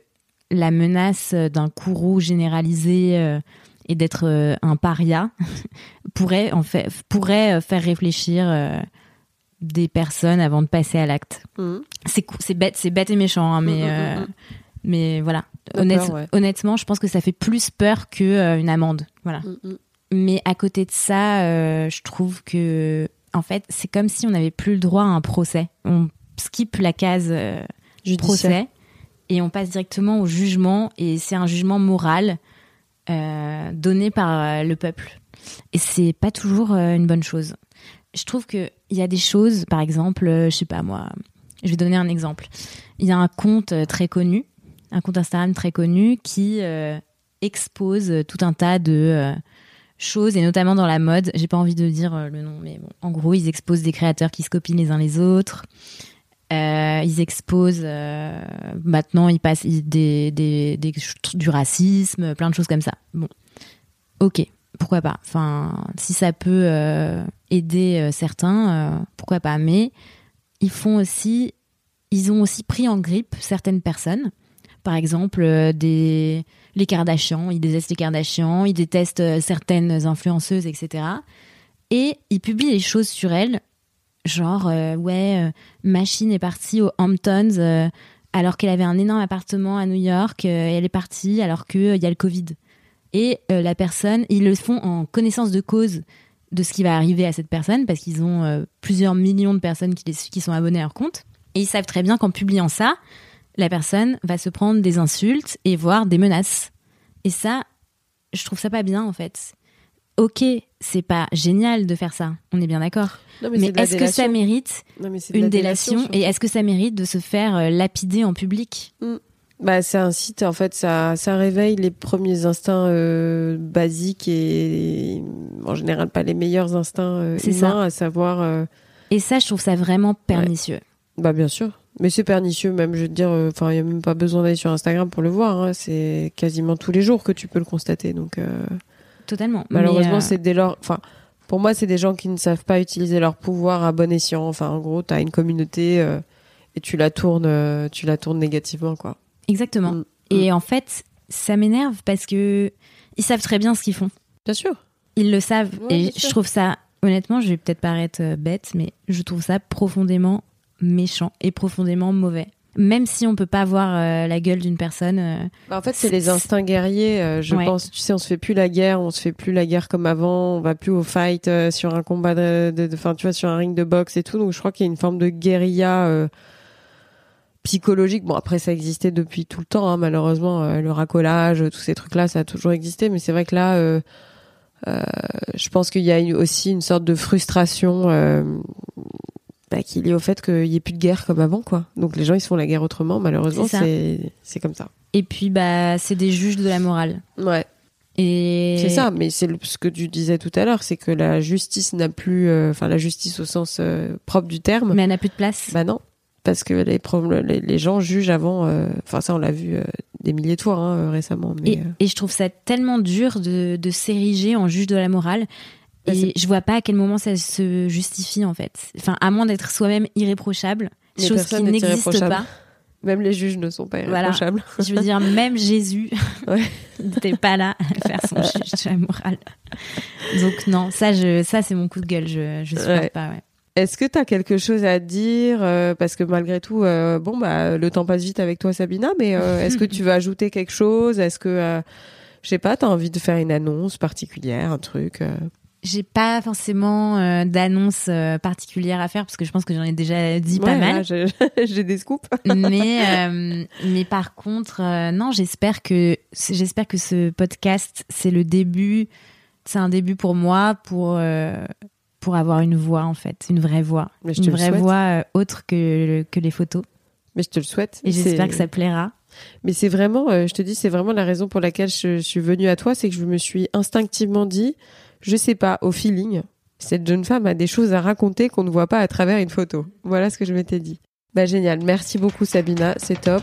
la menace d'un courroux généralisé euh, et d'être euh, un paria pourrait, en fait, pourrait euh, faire réfléchir euh, des personnes avant de passer à l'acte Mhm. c'est bête c'est bête et méchant hein, mais Mm, mm, euh, mm. mais voilà D'accord, Honnête- ouais. honnêtement je pense que ça fait plus peur que euh, une amende voilà. Mm, mm. mais à côté de ça euh, je trouve que en fait c'est comme si on n'avait plus le droit à un procès. On skip la case euh, procès et on passe directement au jugement et c'est un jugement moral euh, donné par euh, le peuple. Et c'est pas toujours une bonne chose. Je trouve que il y a des choses par exemple je sais pas moi je vais donner un exemple. Il y a un compte très connu un compte Instagram très connu qui expose euh, tout un tas de euh, choses et notamment dans la mode. J'ai pas envie de dire euh, le nom mais en gros ils exposent des créateurs qui se copient les uns les autres. Ils exposent maintenant ils passent des, des, du racisme plein de choses comme ça. Bon. Ok. Pourquoi pas? Enfin si ça peut aider certains pourquoi pas? Mais ils font aussi ils ont aussi pris en grippe certaines personnes. Par exemple des les Kardashians ils détestent les Kardashians ils détestent euh, certaines influenceuses etc et ils publient les choses sur elles genre euh, ouais euh, machine est partie aux Hamptons alors qu'elle avait un énorme appartement à New York elle est partie alors que euh, il y a le Covid. Et la personne ils le font en connaissance de cause de ce qui va arriver à cette personne parce qu'ils ont plusieurs millions de personnes qui sont abonnées à leur compte. Et ils savent très bien qu'en publiant ça la personne va se prendre des insultes et voire des menaces et ça je trouve ça pas bien en fait ok c'est pas génial de faire ça on est bien d'accord mais, est-ce que ça mérite Non, une la délation et est-ce que ça mérite de se faire euh, lapider en public? Bah, c'est un site, en fait, ça, ça réveille les premiers instincts euh, basiques et, en général pas les meilleurs instincts euh, humains, ça. à savoir. euh, Et ça, je trouve ça vraiment pernicieux. bah, bien sûr. Mais c'est pernicieux, même, je veux te dire, euh, enfin, il n'y a même pas besoin d'aller sur Instagram pour le voir. hein. C'est quasiment tous les jours que tu peux le constater. Donc, euh, Totalement. malheureusement, euh, c'est dès lors. Enfin, pour moi, c'est des gens qui ne savent pas utiliser leur pouvoir à bon escient. Enfin, en gros, tu as une communauté et tu la tournes, tu la tournes négativement, quoi. Exactement. Mm. Et en fait, ça m'énerve parce que ils savent très bien ce qu'ils font. Bien sûr. Ils le savent. Ouais, et sûr. je trouve ça, honnêtement, je vais peut-être paraître bête, mais je trouve ça profondément méchant et profondément mauvais. Même si on peut pas voir euh, la gueule d'une personne. euh, Bah, en fait, c'est les instincts guerriers. euh, je Ouais. pense, tu sais, on se fait plus la guerre, on se fait plus la guerre comme avant, on va plus au fight sur un combat de, enfin, tu vois, sur un ring de boxe et tout. Donc, je crois qu'il y a une forme de guérilla psychologique. Bon, après, ça existait depuis tout le temps, hein, malheureusement, le racolage, tous ces trucs-là, ça a toujours existé. Mais c'est vrai que là, je pense qu'il y a aussi une sorte de frustration. Bah, qui est liée au fait qu'il y ait plus de guerre comme avant, quoi. Donc les gens ils se font la guerre autrement, malheureusement, C'est comme ça. Et puis, bah, c'est des juges de la morale. Ouais. Et C'est ça, mais c'est ce que tu disais tout à l'heure, c'est que la justice n'a plus, euh, enfin la justice au sens euh, propre du terme. Mais elle n'a plus de place. Bah non, parce que les, les, les gens jugent avant. euh, Enfin ça, on l'a vu des milliers de fois hein, récemment. Mais, et, et, je trouve ça tellement dur de, de s'ériger en juge de la morale. Bah, Et je vois pas à quel moment ça se justifie en fait. Enfin, à moins d'être soi-même irréprochable, Mais chose qui n'existe pas. Même les juges ne sont pas Voilà. irréprochables. Je veux dire, même Jésus Ouais. n'était pas là à faire son juge de la morale. Donc non, ça, je, ça c'est mon coup de gueule. Je, je supporte Ouais. pas. Ouais. Est-ce que tu as quelque chose à dire euh, Parce que malgré tout, euh, bon, bah, le temps passe vite avec toi, Sabina, mais euh, est-ce que tu veux ajouter quelque chose? Est-ce que, euh, je sais pas, tu as envie de faire une annonce particulière, un truc J'ai pas forcément euh, d'annonce euh, particulière à faire parce que je pense que j'en ai déjà dit pas Ouais, mal. là, j'ai des scoops. mais euh, mais par contre euh, non j'espère que j'espère que ce podcast c'est le début c'est un début pour moi pour pour avoir une voix en fait une vraie voix Mais je une te vraie voix autre que que les photos Mais je te le souhaite. et j'espère que ça plaira Mais c'est vraiment, je te dis, c'est vraiment la raison pour laquelle je, suis venue à toi, c'est que je me suis instinctivement dit, je sais pas, au feeling, cette jeune femme a des choses à raconter qu'on ne voit pas à travers une photo. Voilà ce que je m'étais dit. Bah génial, merci beaucoup Sabina, c'est top.